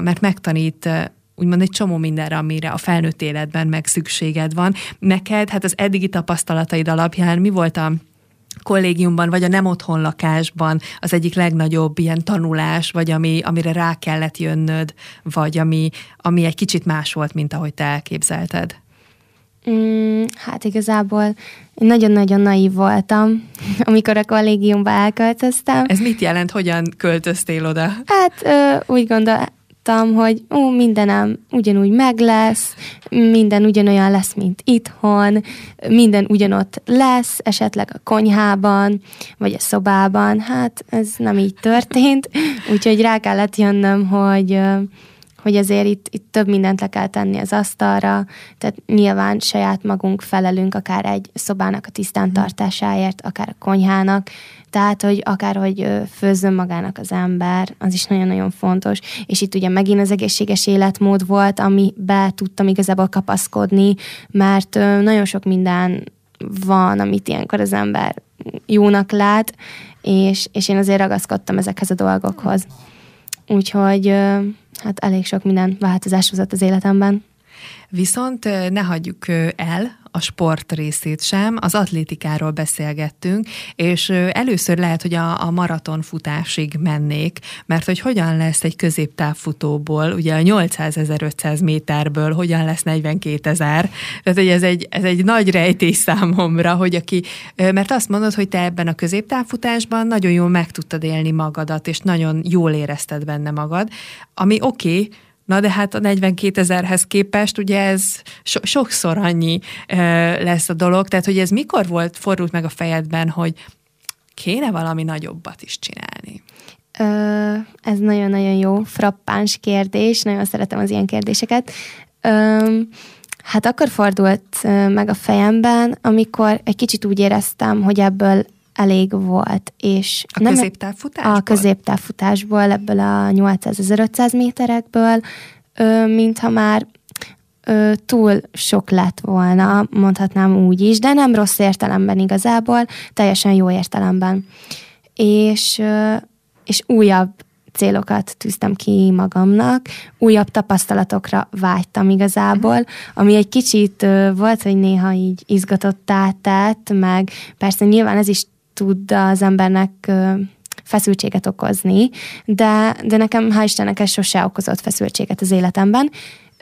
mert megtanít úgymond egy csomó mindenre, amire a felnőtt életben meg szükséged van. Neked, hát az eddigi tapasztalataid alapján mi volt a kollégiumban, vagy a nem otthon lakásban az egyik legnagyobb ilyen tanulás, vagy ami, amire rá kellett jönnöd, vagy ami, ami egy kicsit más volt, mint ahogy te elképzelted? Mm, hát igazából én nagyon-nagyon naív voltam, amikor a kollégiumba elköltöztem. Ez mit jelent? Hogyan költöztél oda? Hát ö, úgy gondol, gondoltam, hogy ó, mindenem ugyanúgy meg lesz, minden ugyanolyan lesz, mint itthon, minden ugyanott lesz, esetleg a konyhában, vagy a szobában. Hát ez nem így történt, úgyhogy rá kellett jönnöm, hogy hogy azért itt, itt több mindent le kell tenni az asztalra, tehát nyilván saját magunk felelünk akár egy szobának a tisztántartásáért, akár a konyhának, tehát, hogy akár, hogy főzzön magának az ember, az is nagyon-nagyon fontos. És itt ugye megint az egészséges életmód volt, amibe tudtam igazából kapaszkodni, mert nagyon sok minden van, amit ilyenkor az ember jónak lát, és, és én azért ragaszkodtam ezekhez a dolgokhoz. Úgyhogy hát elég sok minden változás hozott az életemben. Viszont ne hagyjuk el a sport részét sem, az atlétikáról beszélgettünk, és először lehet, hogy a, a maratonfutásig mennék, mert hogy hogyan lesz egy középtávfutóból, ugye a 800-1500 méterből hogyan lesz 42 ezer, tehát hogy ez egy, ez egy nagy rejtés számomra, hogy aki, mert azt mondod, hogy te ebben a középtávfutásban nagyon jól meg tudtad élni magadat, és nagyon jól érezted benne magad, ami oké, okay, Na de hát a 42 ezerhez képest ugye ez so- sokszor annyi ö, lesz a dolog, tehát hogy ez mikor volt, fordult meg a fejedben, hogy kéne valami nagyobbat is csinálni? Ö, ez nagyon-nagyon jó, frappáns kérdés, nagyon szeretem az ilyen kérdéseket. Ö, hát akkor fordult meg a fejemben, amikor egy kicsit úgy éreztem, hogy ebből elég volt. És a nem középtávfutásból? A középtávfutásból, ebből a 800-1500 méterekből, ö, mintha már ö, túl sok lett volna, mondhatnám úgy is, de nem rossz értelemben igazából, teljesen jó értelemben. És, ö, és újabb célokat tűztem ki magamnak, újabb tapasztalatokra vágytam igazából, ami egy kicsit volt, hogy néha így izgatottá tett, meg persze nyilván ez is tud az embernek feszültséget okozni, de, de nekem, hál' Istennek, ez sose okozott feszültséget az életemben.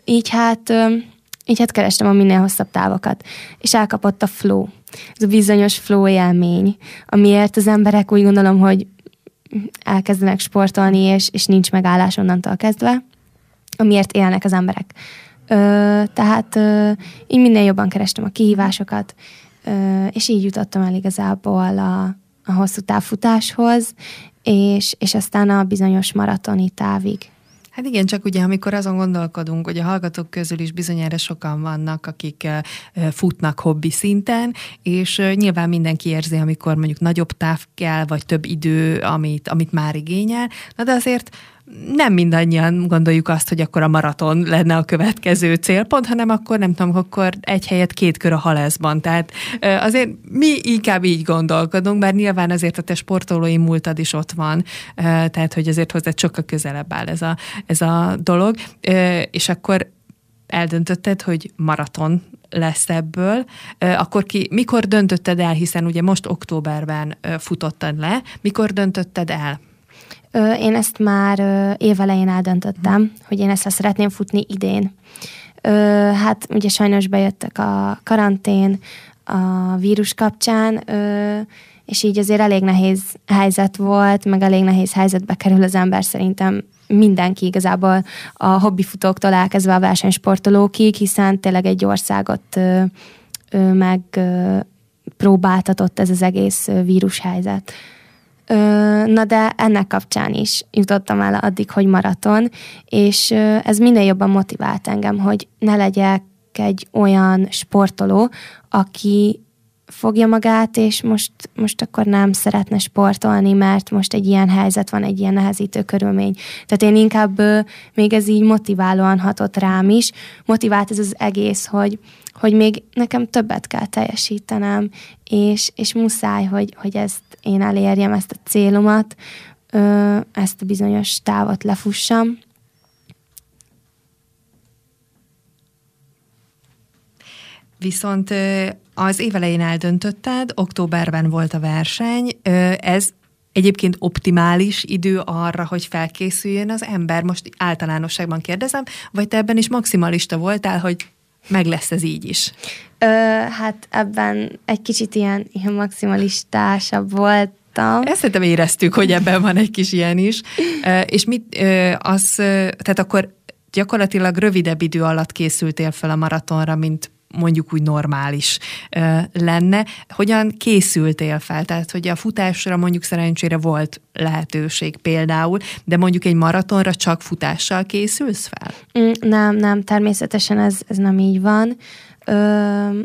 Így hát, így hát kerestem a minél hosszabb távokat, és elkapott a flow. Ez a bizonyos flow élmény, amiért az emberek úgy gondolom, hogy elkezdenek sportolni, és, és nincs megállás onnantól kezdve, amiért élnek az emberek. Ö, tehát ö, így minél jobban kerestem a kihívásokat, és így jutottam el igazából a, a hosszú távfutáshoz, és, és aztán a bizonyos maratoni távig. Hát igen, csak ugye amikor azon gondolkodunk, hogy a hallgatók közül is bizonyára sokan vannak, akik futnak hobbi szinten, és nyilván mindenki érzi, amikor mondjuk nagyobb táv kell, vagy több idő, amit, amit már igényel, na de azért nem mindannyian gondoljuk azt, hogy akkor a maraton lenne a következő célpont, hanem akkor nem tudom, akkor egy helyet két kör a haleszban. Tehát azért mi inkább így gondolkodunk, bár nyilván azért a te sportolói múltad is ott van, tehát hogy azért hozzá sokkal közelebb áll ez a, ez a dolog, és akkor eldöntötted, hogy maraton lesz ebből, akkor ki, mikor döntötted el, hiszen ugye most októberben futottad le, mikor döntötted el? Én ezt már évelején eldöntöttem, hogy én ezt szeretném futni idén. Hát ugye sajnos bejöttek a karantén, a vírus kapcsán, és így azért elég nehéz helyzet volt, meg elég nehéz helyzetbe kerül az ember szerintem mindenki igazából a hobbifutóktól elkezdve a versenysportolókig, hiszen tényleg egy országot meg próbáltatott ez az egész vírushelyzet. Na de ennek kapcsán is jutottam el addig, hogy maraton, és ez minél jobban motivált engem, hogy ne legyek egy olyan sportoló, aki fogja magát, és most, most akkor nem szeretne sportolni, mert most egy ilyen helyzet van, egy ilyen nehezítő körülmény. Tehát én inkább még ez így motiválóan hatott rám is. Motivált ez az egész, hogy, hogy még nekem többet kell teljesítenem, és, és muszáj, hogy, hogy ezt én elérjem, ezt a célomat, ezt a bizonyos távot lefussam. Viszont az évelején eldöntötted, októberben volt a verseny, ez egyébként optimális idő arra, hogy felkészüljön az ember? Most általánosságban kérdezem, vagy te ebben is maximalista voltál, hogy meg lesz ez így is? Ö, hát ebben egy kicsit ilyen, ilyen maximalistásabb voltam. Ezt szerintem éreztük, hogy ebben van egy kis ilyen is. és mit, az, tehát akkor gyakorlatilag rövidebb idő alatt készültél fel a maratonra, mint mondjuk úgy normális lenne. Hogyan készültél fel? Tehát, hogy a futásra mondjuk szerencsére volt lehetőség például, de mondjuk egy maratonra csak futással készülsz fel? Mm, nem, nem, természetesen ez, ez nem így van. Ö,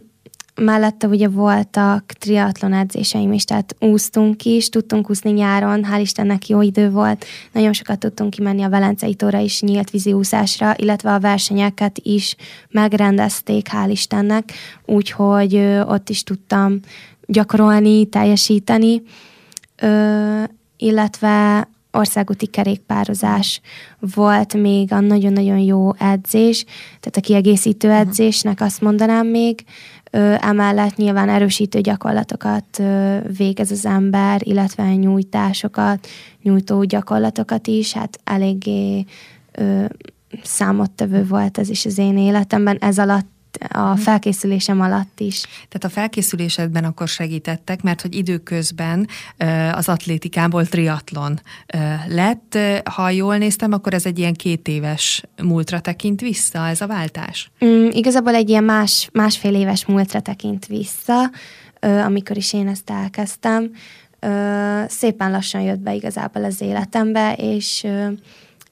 mellette ugye voltak triatlon edzéseim is, tehát úsztunk is, tudtunk úszni nyáron, hál' Istennek jó idő volt, nagyon sokat tudtunk kimenni a Velencei tóra is nyílt vízi úszásra, illetve a versenyeket is megrendezték, hál' Istennek, úgyhogy ott is tudtam gyakorolni, teljesíteni, ö, illetve országúti kerékpározás volt még a nagyon-nagyon jó edzés, tehát a kiegészítő mhm. edzésnek azt mondanám még, emellett nyilván erősítő gyakorlatokat végez az ember, illetve nyújtásokat, nyújtó gyakorlatokat is, hát eléggé számottevő volt ez is az én életemben. Ez alatt a mhm. felkészülésem alatt is. Tehát a felkészülésedben akkor segítettek, mert hogy időközben az atlétikából triatlon lett. Ha jól néztem, akkor ez egy ilyen két éves múltra tekint vissza, ez a váltás? Mm, igazából egy ilyen más, másfél éves múltra tekint vissza, amikor is én ezt elkezdtem. Szépen lassan jött be igazából az életembe, és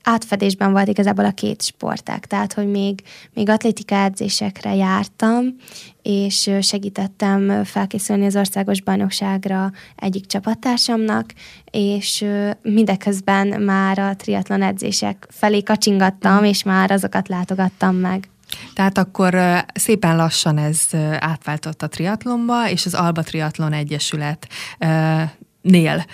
átfedésben volt igazából a két sporták, tehát hogy még, még atlétika edzésekre jártam, és segítettem felkészülni az országos bajnokságra egyik csapattársamnak, és mindeközben már a triatlon edzések felé kacsingattam, és már azokat látogattam meg. Tehát akkor szépen lassan ez átváltott a triatlonba, és az Alba Triatlon Egyesület nél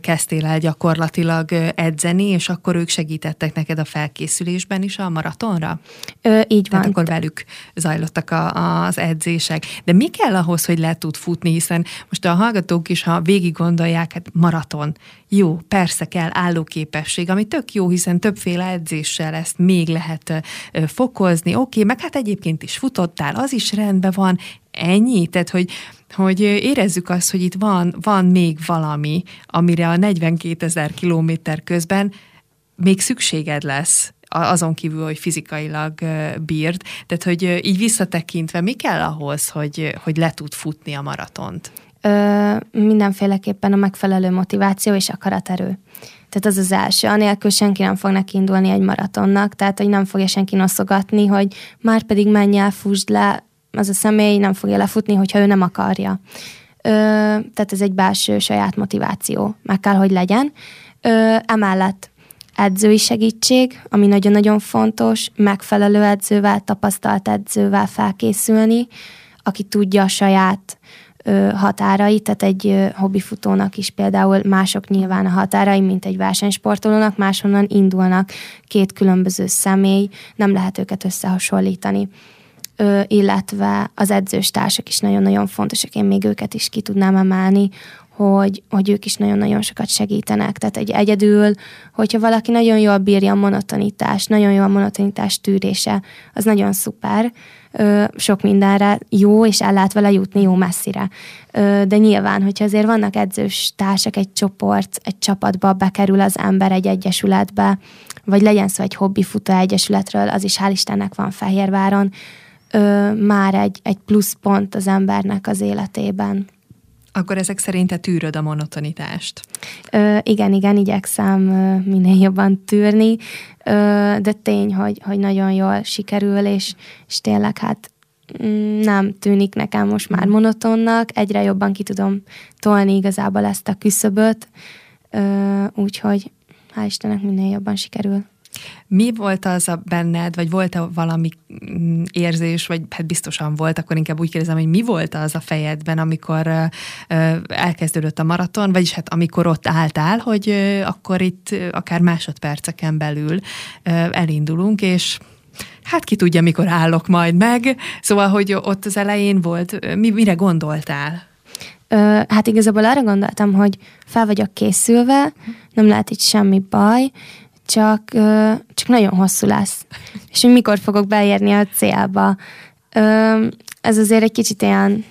kezdtél el gyakorlatilag edzeni, és akkor ők segítettek neked a felkészülésben is a maratonra? Ö, így Tehát van. akkor velük zajlottak a, az edzések. De mi kell ahhoz, hogy le tud futni, hiszen most a hallgatók is, ha végig gondolják, hát maraton, jó, persze kell állóképesség, ami tök jó, hiszen többféle edzéssel ezt még lehet fokozni, oké, okay, meg hát egyébként is futottál, az is rendben van, ennyi? Tehát, hogy hogy érezzük azt, hogy itt van, van még valami, amire a 42 ezer kilométer közben még szükséged lesz, azon kívül, hogy fizikailag bírd. Tehát, hogy így visszatekintve, mi kell ahhoz, hogy, hogy le tud futni a maratont? Ö, mindenféleképpen a megfelelő motiváció és akaraterő. Tehát az az első. Anélkül senki nem fog neki indulni egy maratonnak, tehát hogy nem fogja senki noszogatni, hogy már pedig menj el, fusd le, az a személy nem fogja lefutni, hogyha ő nem akarja. Ö, tehát ez egy belső saját motiváció, meg kell, hogy legyen. Ö, emellett edzői segítség, ami nagyon-nagyon fontos, megfelelő edzővel, tapasztalt edzővel felkészülni, aki tudja a saját ö, határait, tehát egy ö, hobbifutónak is például mások nyilván a határai, mint egy versenysportolónak, máshonnan indulnak két különböző személy, nem lehet őket összehasonlítani illetve az edzős társak is nagyon-nagyon fontosak, én még őket is ki tudnám emelni, hogy, hogy ők is nagyon-nagyon sokat segítenek. Tehát egy egyedül, hogyha valaki nagyon jól bírja a monotonitást, nagyon jó a monotonitás tűrése, az nagyon szuper, ö, sok mindenre jó, és el lehet vele jutni jó messzire. Ö, de nyilván, hogyha azért vannak edzős társak, egy csoport, egy csapatba bekerül az ember egy egyesületbe, vagy legyen szó egy hobbifutó egyesületről, az is hál' Istennek van Fehérváron, ö, már egy, egy pluszpont az embernek az életében. Akkor ezek szerint te tűröd a monotonitást? Ö, igen, igen, igyekszem ö, minél jobban tűrni, ö, de tény, hogy, hogy nagyon jól sikerül, és, és tényleg hát mm, nem tűnik nekem most már monotonnak, egyre jobban ki tudom tolni igazából ezt a küszöböt, úgyhogy hál' Istennek minél jobban sikerül. Mi volt az a benned, vagy volt-e valami mm, érzés, vagy hát biztosan volt, akkor inkább úgy kérdezem, hogy mi volt az a fejedben, amikor elkezdődött a maraton, vagyis hát amikor ott álltál, hogy akkor itt akár másodperceken belül elindulunk, és hát ki tudja, mikor állok majd meg. Szóval, hogy ott az elején volt, mi, mire gondoltál? Hát igazából arra gondoltam, hogy fel vagyok készülve, nem lehet itt semmi baj, csak, csak nagyon hosszú lesz. És hogy mikor fogok beérni a célba. Ez azért egy kicsit ilyen,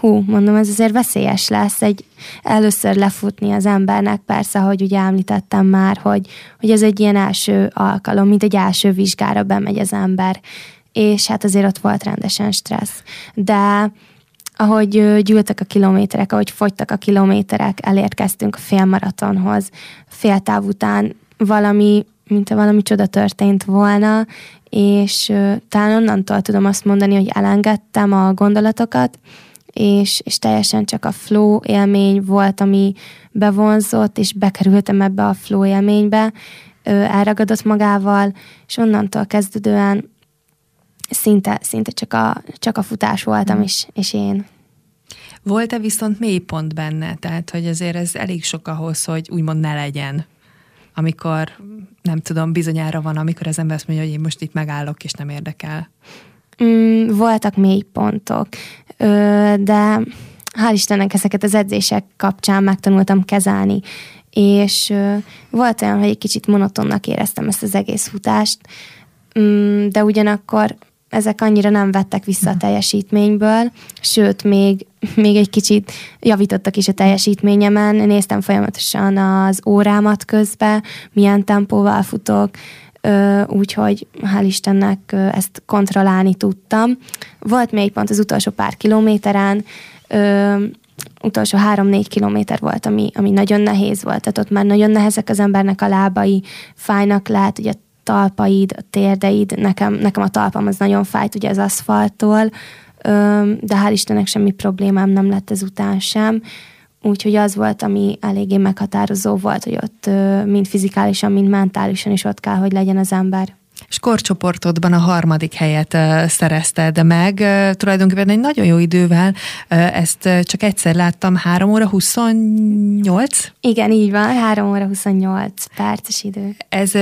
hú, mondom, ez azért veszélyes lesz, egy először lefutni az embernek, persze, hogy ugye említettem már, hogy, hogy ez egy ilyen első alkalom, mint egy első vizsgára bemegy az ember, és hát azért ott volt rendesen stressz. De ahogy gyűltek a kilométerek, ahogy fogytak a kilométerek, elérkeztünk a félmaratonhoz. Fél táv után valami, mint valami csoda történt volna, és talán onnantól tudom azt mondani, hogy elengedtem a gondolatokat, és, és teljesen csak a flow élmény volt, ami bevonzott, és bekerültem ebbe a flow élménybe, elragadott magával, és onnantól kezdődően szinte, szinte csak, a, csak a futás voltam, mm. és, és én. Volt-e viszont mélypont benne? Tehát, hogy azért ez elég sok ahhoz, hogy úgymond ne legyen amikor nem tudom, bizonyára van, amikor az ember azt mondja, hogy én most itt megállok, és nem érdekel? Mm, voltak mélypontok, de hál' Istennek ezeket az edzések kapcsán megtanultam kezelni, és volt olyan, hogy egy kicsit monotonnak éreztem ezt az egész futást, mm, de ugyanakkor ezek annyira nem vettek vissza a mhm. teljesítményből, sőt, még, még egy kicsit javítottak is a teljesítményemen. Néztem folyamatosan az órámat közben, milyen tempóval futok, úgyhogy hál' Istennek ezt kontrollálni tudtam. Volt még pont az utolsó pár kilométeren, utolsó három-négy kilométer volt, ami, ami nagyon nehéz volt, tehát ott már nagyon nehezek az embernek a lábai, fájnak lehet, ugye talpaid, a térdeid, nekem, nekem a talpam az nagyon fájt ugye az aszfalttól, de hál' Istennek semmi problémám nem lett ezután sem, úgyhogy az volt, ami eléggé meghatározó volt, hogy ott mind fizikálisan, mind mentálisan is ott kell, hogy legyen az ember és korcsoportodban a harmadik helyet szerezted meg. Tulajdonképpen egy nagyon jó idővel, ezt csak egyszer láttam, 3 óra 28? Igen, így van, 3 óra 28 perces idő. Ez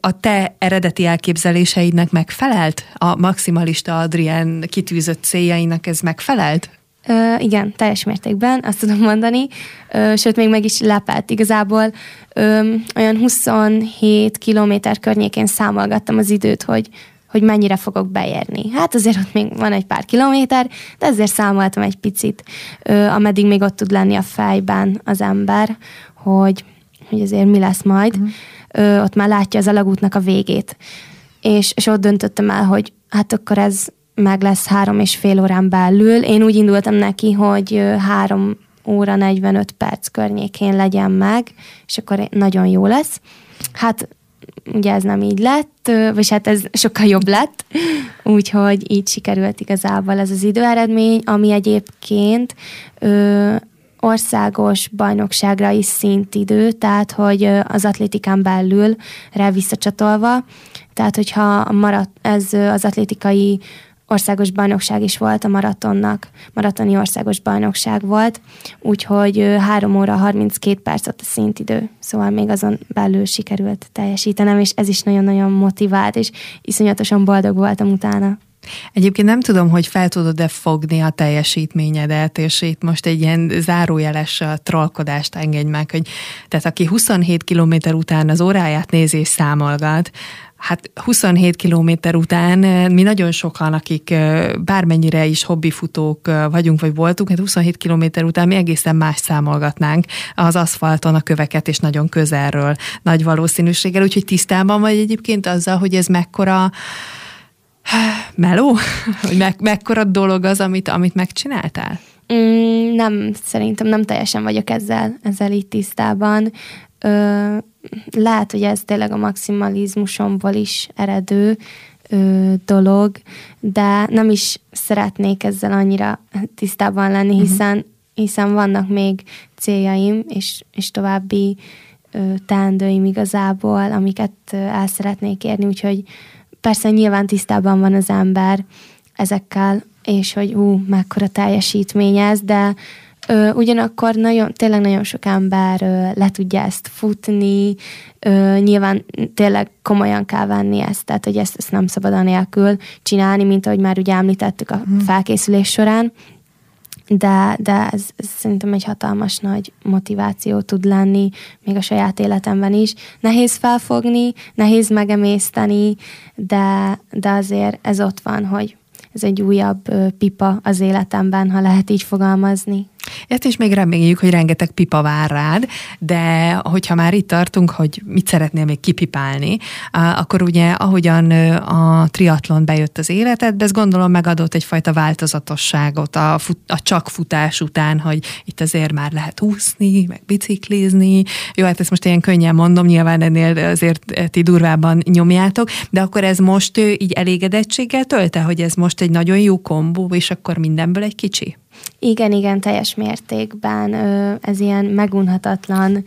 a te eredeti elképzeléseidnek megfelelt? A maximalista Adrien kitűzött céljainak ez megfelelt? Ö, igen, teljes mértékben, azt tudom mondani, ö, sőt, még meg is lepett. Igazából ö, olyan 27 kilométer környékén számolgattam az időt, hogy, hogy mennyire fogok beérni. Hát azért ott még van egy pár kilométer, de ezért számoltam egy picit, ö, ameddig még ott tud lenni a fejben az ember, hogy, hogy azért mi lesz majd. Uh-huh. Ö, ott már látja az alagútnak a végét. És, és ott döntöttem el, hogy hát akkor ez meg lesz három és fél órán belül. Én úgy indultam neki, hogy három óra 45 perc környékén legyen meg, és akkor nagyon jó lesz. Hát ugye ez nem így lett, vagy hát ez sokkal jobb lett, úgyhogy így sikerült igazából ez az időeredmény, ami egyébként ö, országos bajnokságra is szintidő, tehát hogy az atlétikán belül rá visszacsatolva, tehát hogyha maradt ez az atlétikai országos bajnokság is volt a maratonnak, maratoni országos bajnokság volt, úgyhogy 3 óra 32 perc ott a szintidő, szóval még azon belül sikerült teljesítenem, és ez is nagyon-nagyon motivált, és iszonyatosan boldog voltam utána. Egyébként nem tudom, hogy fel tudod-e fogni a teljesítményedet, és itt most egy ilyen zárójeles trollkodást engedj meg, hogy tehát aki 27 kilométer után az óráját nézi és számolgat, Hát 27 kilométer után mi nagyon sokan, akik bármennyire is hobbifutók vagyunk, vagy voltunk, hát 27 kilométer után mi egészen más számolgatnánk az aszfalton a köveket, és nagyon közelről, nagy valószínűséggel, úgyhogy tisztában vagy egyébként azzal, hogy ez mekkora meló? Hogy me- mekkora dolog az, amit, amit megcsináltál? Mm, nem, szerintem nem teljesen vagyok ezzel, ezzel így tisztában. Ö, lehet, hogy ez tényleg a maximalizmusomból is eredő ö, dolog, de nem is szeretnék ezzel annyira tisztában lenni, mhm. hiszen, uh-huh. hiszen vannak még céljaim, és, és további ö, teendőim igazából, amiket ö, el szeretnék érni, úgyhogy persze nyilván tisztában van az ember ezekkel, és hogy ú, mekkora teljesítmény ez, de Ö, ugyanakkor nagyon, tényleg nagyon sok ember ö, le tudja ezt futni, ö, nyilván tényleg komolyan kell venni ezt, tehát hogy ezt, ezt nem szabad anélkül csinálni, mint ahogy már ugye említettük a hmm. felkészülés során, de, de ez, ez szerintem egy hatalmas nagy motiváció tud lenni, még a saját életemben is. Nehéz felfogni, nehéz megemészteni, de, de azért ez ott van, hogy ez egy újabb pipa az életemben, ha lehet így fogalmazni. Ezt is még reméljük, hogy rengeteg pipa vár rád, de hogyha már itt tartunk, hogy mit szeretnél még kipipálni, akkor ugye ahogyan a triatlon bejött az életedbe, ez gondolom megadott egyfajta változatosságot a, fut, a csak futás után, hogy itt azért már lehet úszni, meg biciklizni. Jó, hát ezt most ilyen könnyen mondom, nyilván ennél azért ti durvában nyomjátok, de akkor ez most így elégedettséggel tölte, hogy ez most egy nagyon jó kombó, és akkor mindenből egy kicsi? Igen, igen, teljes mértékben ez ilyen megunhatatlan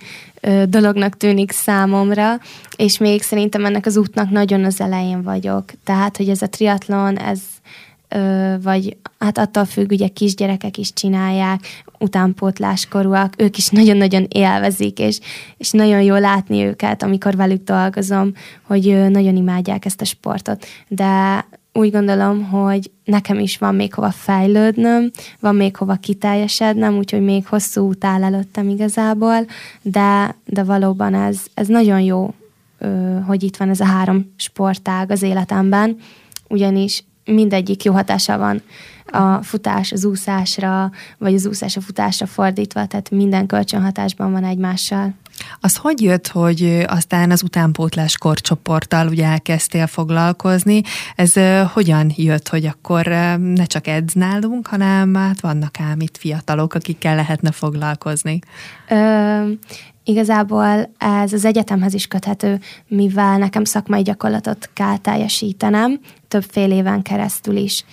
dolognak tűnik számomra, és még szerintem ennek az útnak nagyon az elején vagyok. Tehát, hogy ez a triatlon, ez, vagy hát attól függ, ugye kisgyerekek is csinálják, utánpótláskorúak, ők is nagyon-nagyon élvezik, és, és nagyon jó látni őket, amikor velük dolgozom, hogy nagyon imádják ezt a sportot. De úgy gondolom, hogy nekem is van még hova fejlődnöm, van még hova kiteljesednem, úgyhogy még hosszú út áll előttem igazából, de, de valóban ez, ez nagyon jó, hogy itt van ez a három sportág az életemben, ugyanis mindegyik jó hatása van a futás az úszásra, vagy az úszás a futásra fordítva, tehát minden kölcsönhatásban van egymással. Az hogy jött, hogy aztán az utánpótlás korcsoporttal ugye elkezdtél foglalkozni? Ez hogyan jött, hogy akkor ne csak edz nálunk, hanem hát vannak ám itt fiatalok, akikkel lehetne foglalkozni? Ö, igazából ez az egyetemhez is köthető, mivel nekem szakmai gyakorlatot kell teljesítenem, több fél éven keresztül is.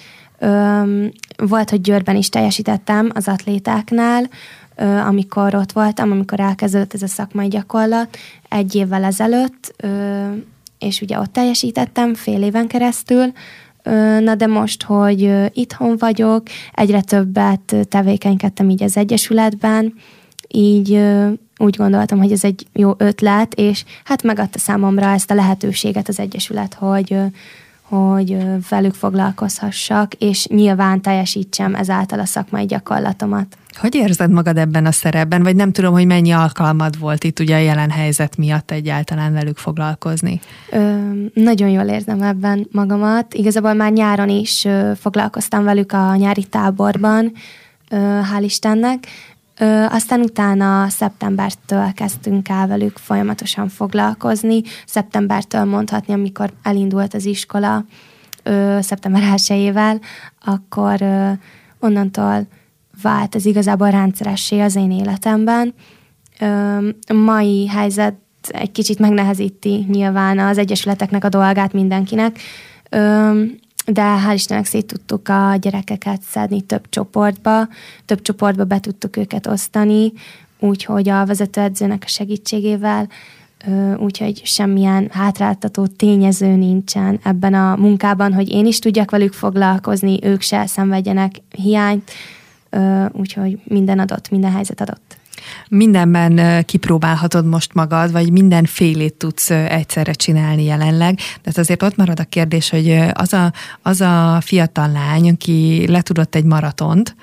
Ö, volt, hogy Győrben is teljesítettem az atlétáknál, amikor ott voltam, amikor elkezdődött ez a szakmai gyakorlat, egy évvel ezelőtt, és ugye ott teljesítettem fél éven keresztül, Na de most, hogy itthon vagyok, egyre többet tevékenykedtem így az Egyesületben, így úgy gondoltam, hogy ez egy jó ötlet, és hát megadta számomra ezt a lehetőséget az Egyesület, hogy, hogy velük foglalkozhassak, és nyilván teljesítsem ezáltal a szakmai gyakorlatomat. Hogy érzed magad ebben a szerepben, vagy nem tudom, hogy mennyi alkalmad volt itt ugye a jelen helyzet miatt egyáltalán velük foglalkozni? Ö, nagyon jól érzem ebben magamat. Igazából már nyáron is ö, foglalkoztam velük a nyári táborban, ö, hál' Istennek. Ö, aztán utána szeptembertől kezdtünk el velük folyamatosan foglalkozni. Szeptembertől mondhatni, amikor elindult az iskola, ö, szeptember 1 akkor ö, onnantól vált ez igazából rendszeressé az én életemben. A mai helyzet egy kicsit megnehezíti nyilván az egyesületeknek a dolgát mindenkinek, de hál' Istennek szét tudtuk a gyerekeket szedni több csoportba, több csoportba be tudtuk őket osztani, úgyhogy a vezetőedzőnek a segítségével, úgyhogy semmilyen hátráltató tényező nincsen ebben a munkában, hogy én is tudjak velük foglalkozni, ők se szenvedjenek hiányt, úgyhogy minden adott, minden helyzet adott. Mindenben kipróbálhatod most magad, vagy minden félét tudsz egyszerre csinálni jelenleg. De azért ott marad a kérdés, hogy az a, az a fiatal lány, aki letudott egy maratont,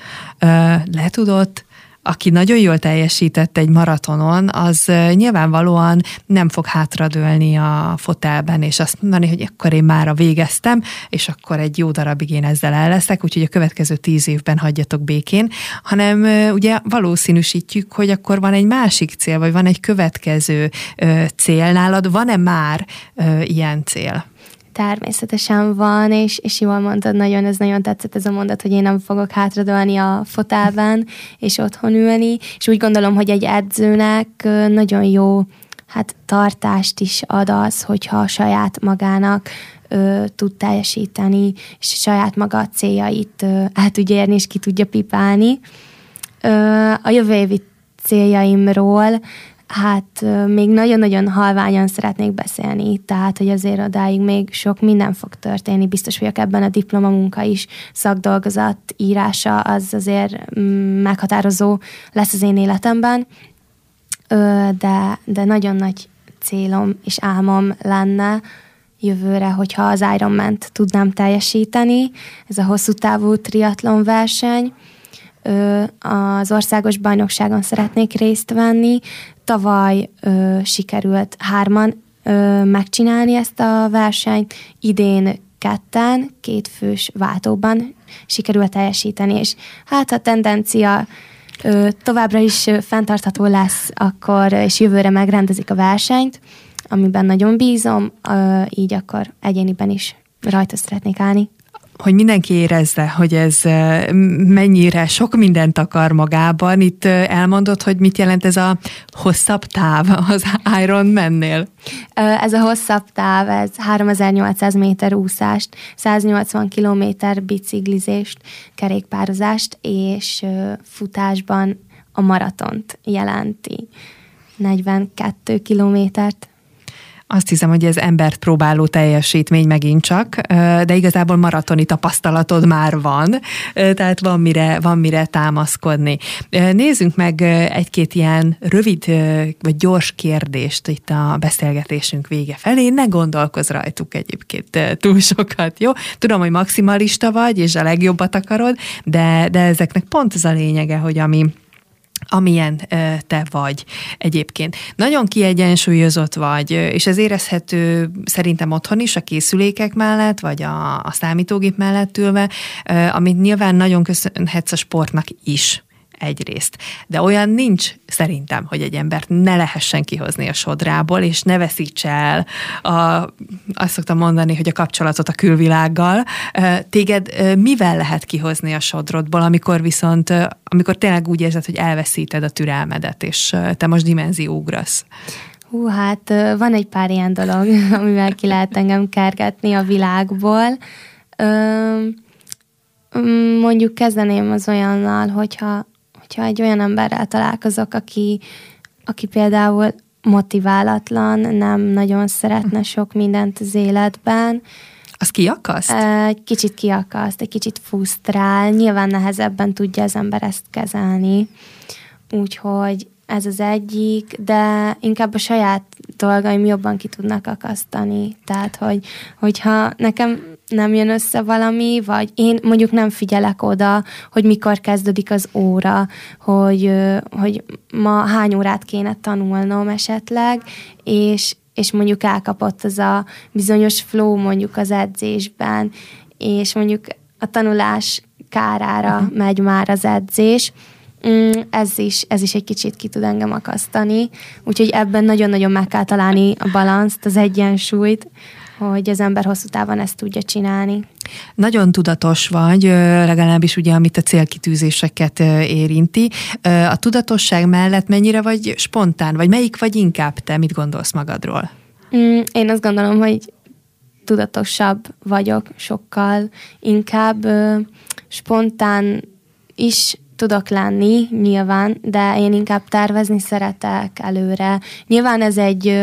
letudott aki nagyon jól teljesített egy maratonon, az nyilvánvalóan nem fog hátradőlni a fotelben, és azt mondani, hogy akkor én már a végeztem, és akkor egy jó darabig én ezzel el leszek, úgyhogy a következő tíz évben hagyjatok békén, hanem ugye valószínűsítjük, hogy akkor van egy másik cél, vagy van egy következő cél nálad, van-e már ilyen cél? Természetesen van, és, és jól mondtad, nagyon, ez nagyon tetszett ez a mondat, hogy én nem fogok hátradolni a fotelben, és otthon ülni, és úgy gondolom, hogy egy edzőnek nagyon jó hát tartást is ad az, hogyha saját magának ö, tud teljesíteni, és saját maga a céljait ö, el tudja érni, és ki tudja pipálni. Ö, a jövő évi céljaimról Hát még nagyon-nagyon halványan szeretnék beszélni, tehát hogy azért odáig még sok minden fog történni. Biztos vagyok ebben a diplomamunka is, szakdolgozat írása az azért mm, meghatározó lesz az én életemben, de, de nagyon nagy célom és álmom lenne jövőre, hogyha az Ironman-t tudnám teljesíteni. Ez a hosszú távú triatlon verseny, az országos bajnokságon szeretnék részt venni. Tavaly ö, sikerült hárman ö, megcsinálni ezt a versenyt, idén ketten, két fős váltóban sikerült teljesíteni, és hát a tendencia ö, továbbra is fenntartható lesz, akkor és jövőre megrendezik a versenyt, amiben nagyon bízom, ö, így akkor egyéniben is rajta szeretnék állni hogy mindenki érezze, hogy ez mennyire sok mindent akar magában. Itt elmondod, hogy mit jelent ez a hosszabb táv az Iron Man-nél? Ez a hosszabb táv, ez 3800 méter úszást, 180 kilométer biciklizést, kerékpározást és futásban a maratont jelenti. 42 kilométert Azt hiszem, hogy ez embert próbáló teljesítmény megint csak, de igazából maratoni tapasztalatod már van, tehát van mire, van mire támaszkodni. Nézzünk meg egy-két ilyen rövid vagy gyors kérdést itt a beszélgetésünk vége felé. Ne gondolkozz rajtuk egyébként túl sokat, jó? Tudom, hogy maximalista vagy, és a legjobbat akarod, de, de ezeknek pont az a lényege, hogy ami amilyen te vagy egyébként. Nagyon kiegyensúlyozott vagy, és ez érezhető szerintem otthon is, a készülékek mellett, vagy a, a számítógép mellett ülve, amit nyilván nagyon köszönhetsz a sportnak is egyrészt. De olyan nincs szerintem, hogy egy embert ne lehessen kihozni a sodrából, és ne veszítse el a, azt szoktam mondani, hogy a kapcsolatot a külvilággal. Téged mivel lehet kihozni a sodrodból, amikor viszont, amikor tényleg úgy érzed, hogy elveszíted a türelmedet, és te most dimenzióugrasz? Hú, hát van egy pár ilyen dolog, amivel ki lehet engem kergetni a világból. mondjuk kezdeném az olyannal, hogyha hogyha egy olyan emberrel találkozok, aki, aki például motiválatlan, nem nagyon szeretne sok mindent az életben, az kiakaszt? Egy kicsit kiakaszt, egy kicsit fusztrál. Nyilván nehezebben tudja az ember ezt kezelni. Úgyhogy ez az egyik, de inkább a saját dolgaim jobban ki tudnak akasztani. Tehát, hogy, hogyha nekem nem jön össze valami, vagy én mondjuk nem figyelek oda, hogy mikor kezdődik az óra, hogy, hogy ma hány órát kéne tanulnom esetleg, és, és mondjuk elkapott az a bizonyos flow mondjuk az edzésben, és mondjuk a tanulás kárára uh-huh. megy már az edzés, mm, ez is, ez is egy kicsit ki tud engem akasztani. Úgyhogy ebben nagyon-nagyon meg kell találni a balanszt, az egyensúlyt, hogy az ember hosszú távon ezt tudja csinálni. Nagyon tudatos vagy, legalábbis ugye, amit a célkitűzéseket érinti. A tudatosság mellett mennyire vagy spontán, vagy melyik vagy inkább te? Mit gondolsz magadról? Mm, én azt gondolom, hogy tudatosabb vagyok sokkal, inkább spontán is tudok lenni, nyilván, de én inkább tervezni szeretek előre. Nyilván ez egy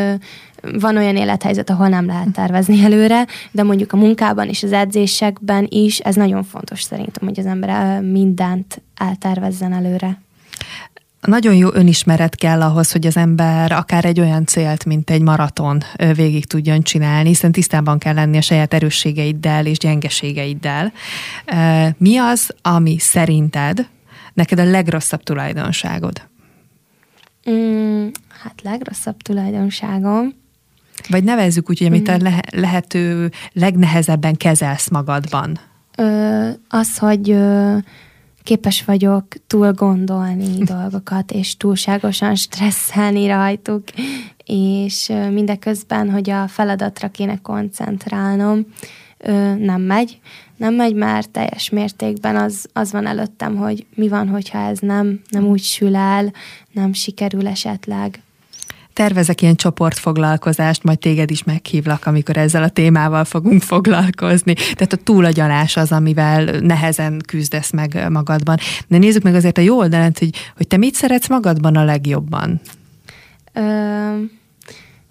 van olyan élethelyzet, ahol nem lehet tervezni előre, de mondjuk a munkában és az edzésekben is ez nagyon fontos szerintem, hogy az ember mindent eltervezzen előre. Nagyon jó önismeret kell ahhoz, hogy az ember akár egy olyan célt, mint egy maraton végig tudjon csinálni, hiszen tisztában kell lenni a saját erősségeiddel és gyengeségeiddel. Mi az, ami szerinted neked a legrosszabb tulajdonságod? Mm, hát legrosszabb tulajdonságom. Vagy nevezzük úgy, hogy amit mm. a le- lehető legnehezebben kezelsz magadban. Ö, az, hogy ö, képes vagyok túl gondolni dolgokat, és túlságosan stresszelni rajtuk, és mindeközben, hogy a feladatra kéne koncentrálnom, ö, nem megy. Nem megy, mert teljes mértékben az, az van előttem, hogy mi van, hogyha ez nem, nem úgy sül el, nem sikerül esetleg. Tervezek ilyen csoportfoglalkozást, majd téged is meghívlak, amikor ezzel a témával fogunk foglalkozni. Tehát a túlagyalás az, amivel nehezen küzdesz meg magadban. De nézzük meg azért a jó oldalát, hogy, hogy te mit szeretsz magadban a legjobban? Ö-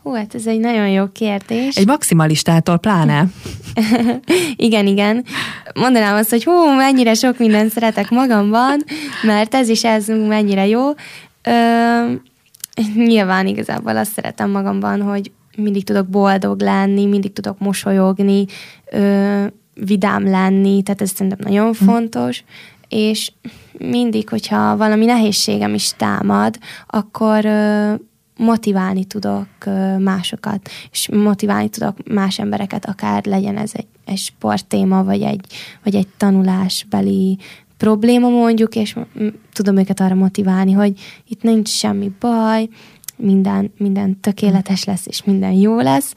Hú, hát ez egy nagyon jó kérdés. Egy maximalistától pláne. igen, igen. Mondanám azt, hogy hú, mennyire sok mindent szeretek magamban, mert ez is ez mennyire jó. Ö, nyilván igazából azt szeretem magamban, hogy mindig tudok boldog lenni, mindig tudok mosolyogni, ö, vidám lenni, tehát ez szerintem nagyon hm. fontos, és mindig, hogyha valami nehézségem is támad, akkor ö, motiválni tudok másokat, és motiválni tudok más embereket, akár legyen ez egy, egy sporttéma, vagy egy, vagy egy tanulásbeli probléma mondjuk, és tudom őket arra motiválni, hogy itt nincs semmi baj, minden, minden tökéletes lesz, és minden jó lesz.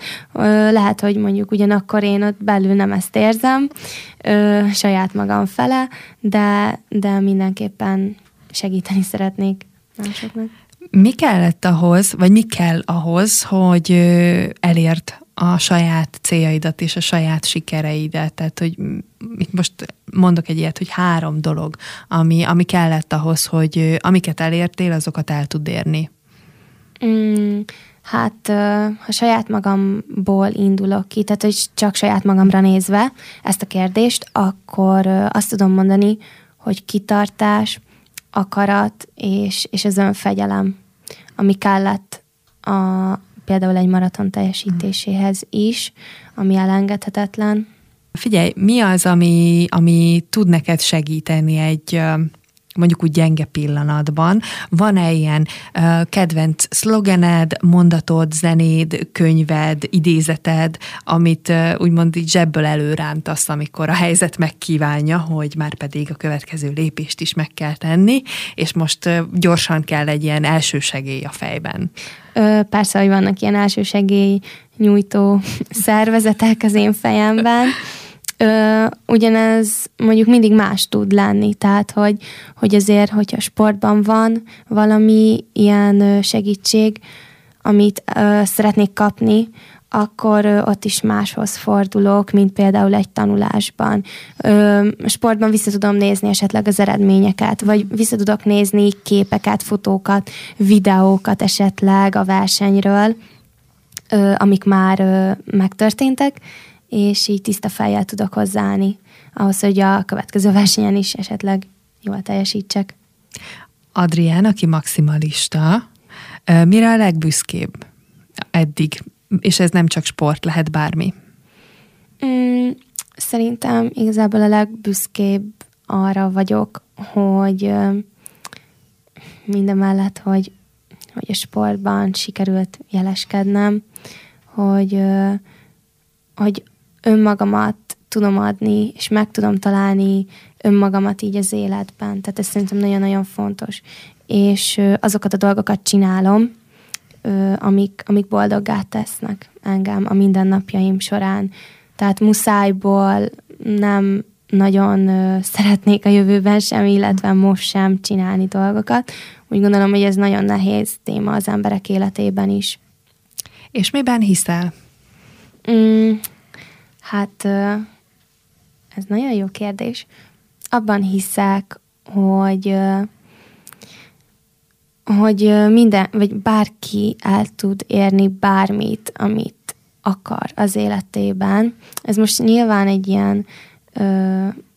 Lehet, hogy mondjuk ugyanakkor én ott belül nem ezt érzem saját magam fele, de, de mindenképpen segíteni szeretnék másoknak. Mi kellett ahhoz, vagy mi kell ahhoz, hogy elért a saját céljaidat és a saját sikereidet? Tehát, hogy itt most mondok egy ilyet, hogy három dolog, ami, ami kellett ahhoz, hogy amiket elértél, azokat el tud érni. Mm, Hát, ha saját magamból indulok ki, tehát hogy csak saját magamra nézve ezt a kérdést, akkor azt tudom mondani, hogy kitartás, akarat és, és az önfegyelem, ami kellett a, például egy maraton teljesítéséhez is, ami elengedhetetlen. Figyelj, mi az, ami, ami tud neked segíteni egy mondjuk úgy gyenge pillanatban. Van-e ilyen uh, kedvenc szlogened, mondatod, zenéd, könyved, idézeted, amit uh, úgymond így zsebből előrántasz, amikor a helyzet megkívánja, hogy már pedig a következő lépést is meg kell tenni, és most uh, gyorsan kell egy ilyen elsősegély a fejben. Ö, persze, hogy vannak ilyen elsősegély nyújtó szervezetek az én fejemben, Ö, ugyanez mondjuk mindig más tud lenni, tehát hogy, hogy azért, hogyha sportban van valami ilyen segítség, amit ö, szeretnék kapni, akkor ö, ott is máshoz fordulok, mint például egy tanulásban. Ö, sportban vissza tudom nézni esetleg az eredményeket, vagy vissza tudok nézni képeket, fotókat, videókat esetleg a versenyről, ö, amik már ö, megtörténtek, és így tiszta fejjel tudok hozzáállni ahhoz, hogy a következő versenyen is esetleg jól teljesítsek. Adrián, aki maximalista, mire a legbüszkébb eddig? És ez nem csak sport, lehet bármi. Mm, szerintem igazából a legbüszkébb arra vagyok, hogy minden mellett, hogy, hogy a sportban sikerült jeleskednem, hogy, hogy önmagamat tudom adni, és meg tudom találni önmagamat így az életben. Tehát ez szerintem nagyon-nagyon fontos. És azokat a dolgokat csinálom, amik, amik boldoggá tesznek engem a mindennapjaim során. Tehát muszájból nem nagyon szeretnék a jövőben sem, illetve most sem csinálni dolgokat. Úgy gondolom, hogy ez nagyon nehéz téma az emberek életében is. És miben hiszel? Mm, Hát ez nagyon jó kérdés. Abban hiszek, hogy hogy minden, vagy bárki el tud érni bármit, amit akar az életében. Ez most nyilván egy ilyen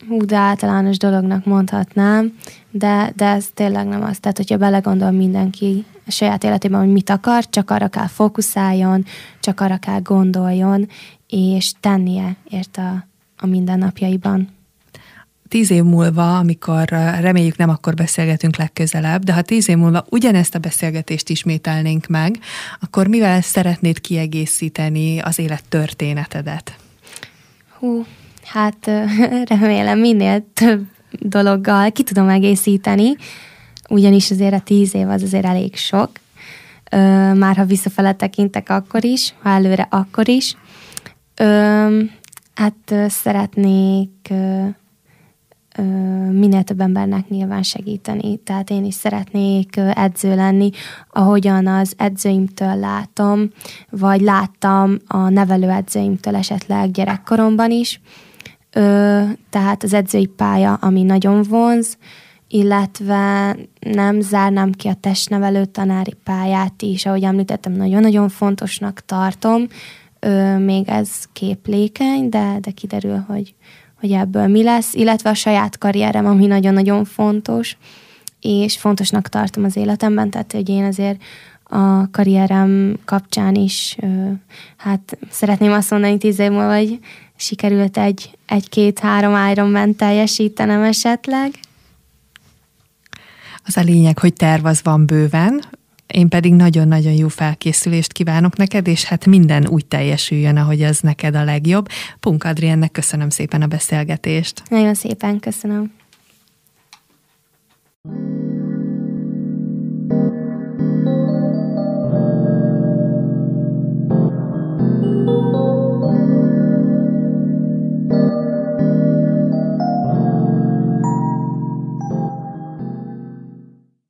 hú, de általános dolognak mondhatnám, de, de ez tényleg nem az. Tehát, hogyha belegondol mindenki a saját életében, hogy mit akar, csak arra kell fókuszáljon, csak arra kell gondoljon, és tennie ért a, a mindennapjaiban. Tíz év múlva, amikor reméljük nem akkor beszélgetünk legközelebb, de ha tíz év múlva ugyanezt a beszélgetést ismételnénk meg, akkor mivel szeretnéd kiegészíteni az élet történetedet? Hú, hát remélem minél több dologgal ki tudom egészíteni, ugyanis azért a tíz év az azért elég sok. Már ha visszafele tekintek, akkor is, ha előre, akkor is. Hát szeretnék minél több embernek nyilván segíteni. Tehát én is szeretnék edző lenni, ahogyan az edzőimtől látom, vagy láttam a nevelő edzőimtől esetleg gyerekkoromban is. Ö, tehát az edzői pálya, ami nagyon vonz, illetve nem zárnám ki a testnevelő tanári pályát is, ahogy említettem, nagyon-nagyon fontosnak tartom, ö, még ez képlékeny, de, de kiderül, hogy, hogy ebből mi lesz, illetve a saját karrierem, ami nagyon-nagyon fontos, és fontosnak tartom az életemben, tehát hogy én azért a karrierem kapcsán is, hát szeretném azt mondani tíz év múlva, hogy sikerült egy, egy-két-három áron ment teljesítenem esetleg. Az a lényeg, hogy tervez van bőven, én pedig nagyon-nagyon jó felkészülést kívánok neked, és hát minden úgy teljesüljön, ahogy az neked a legjobb. Punk Adriennek köszönöm szépen a beszélgetést. Nagyon szépen köszönöm. thank you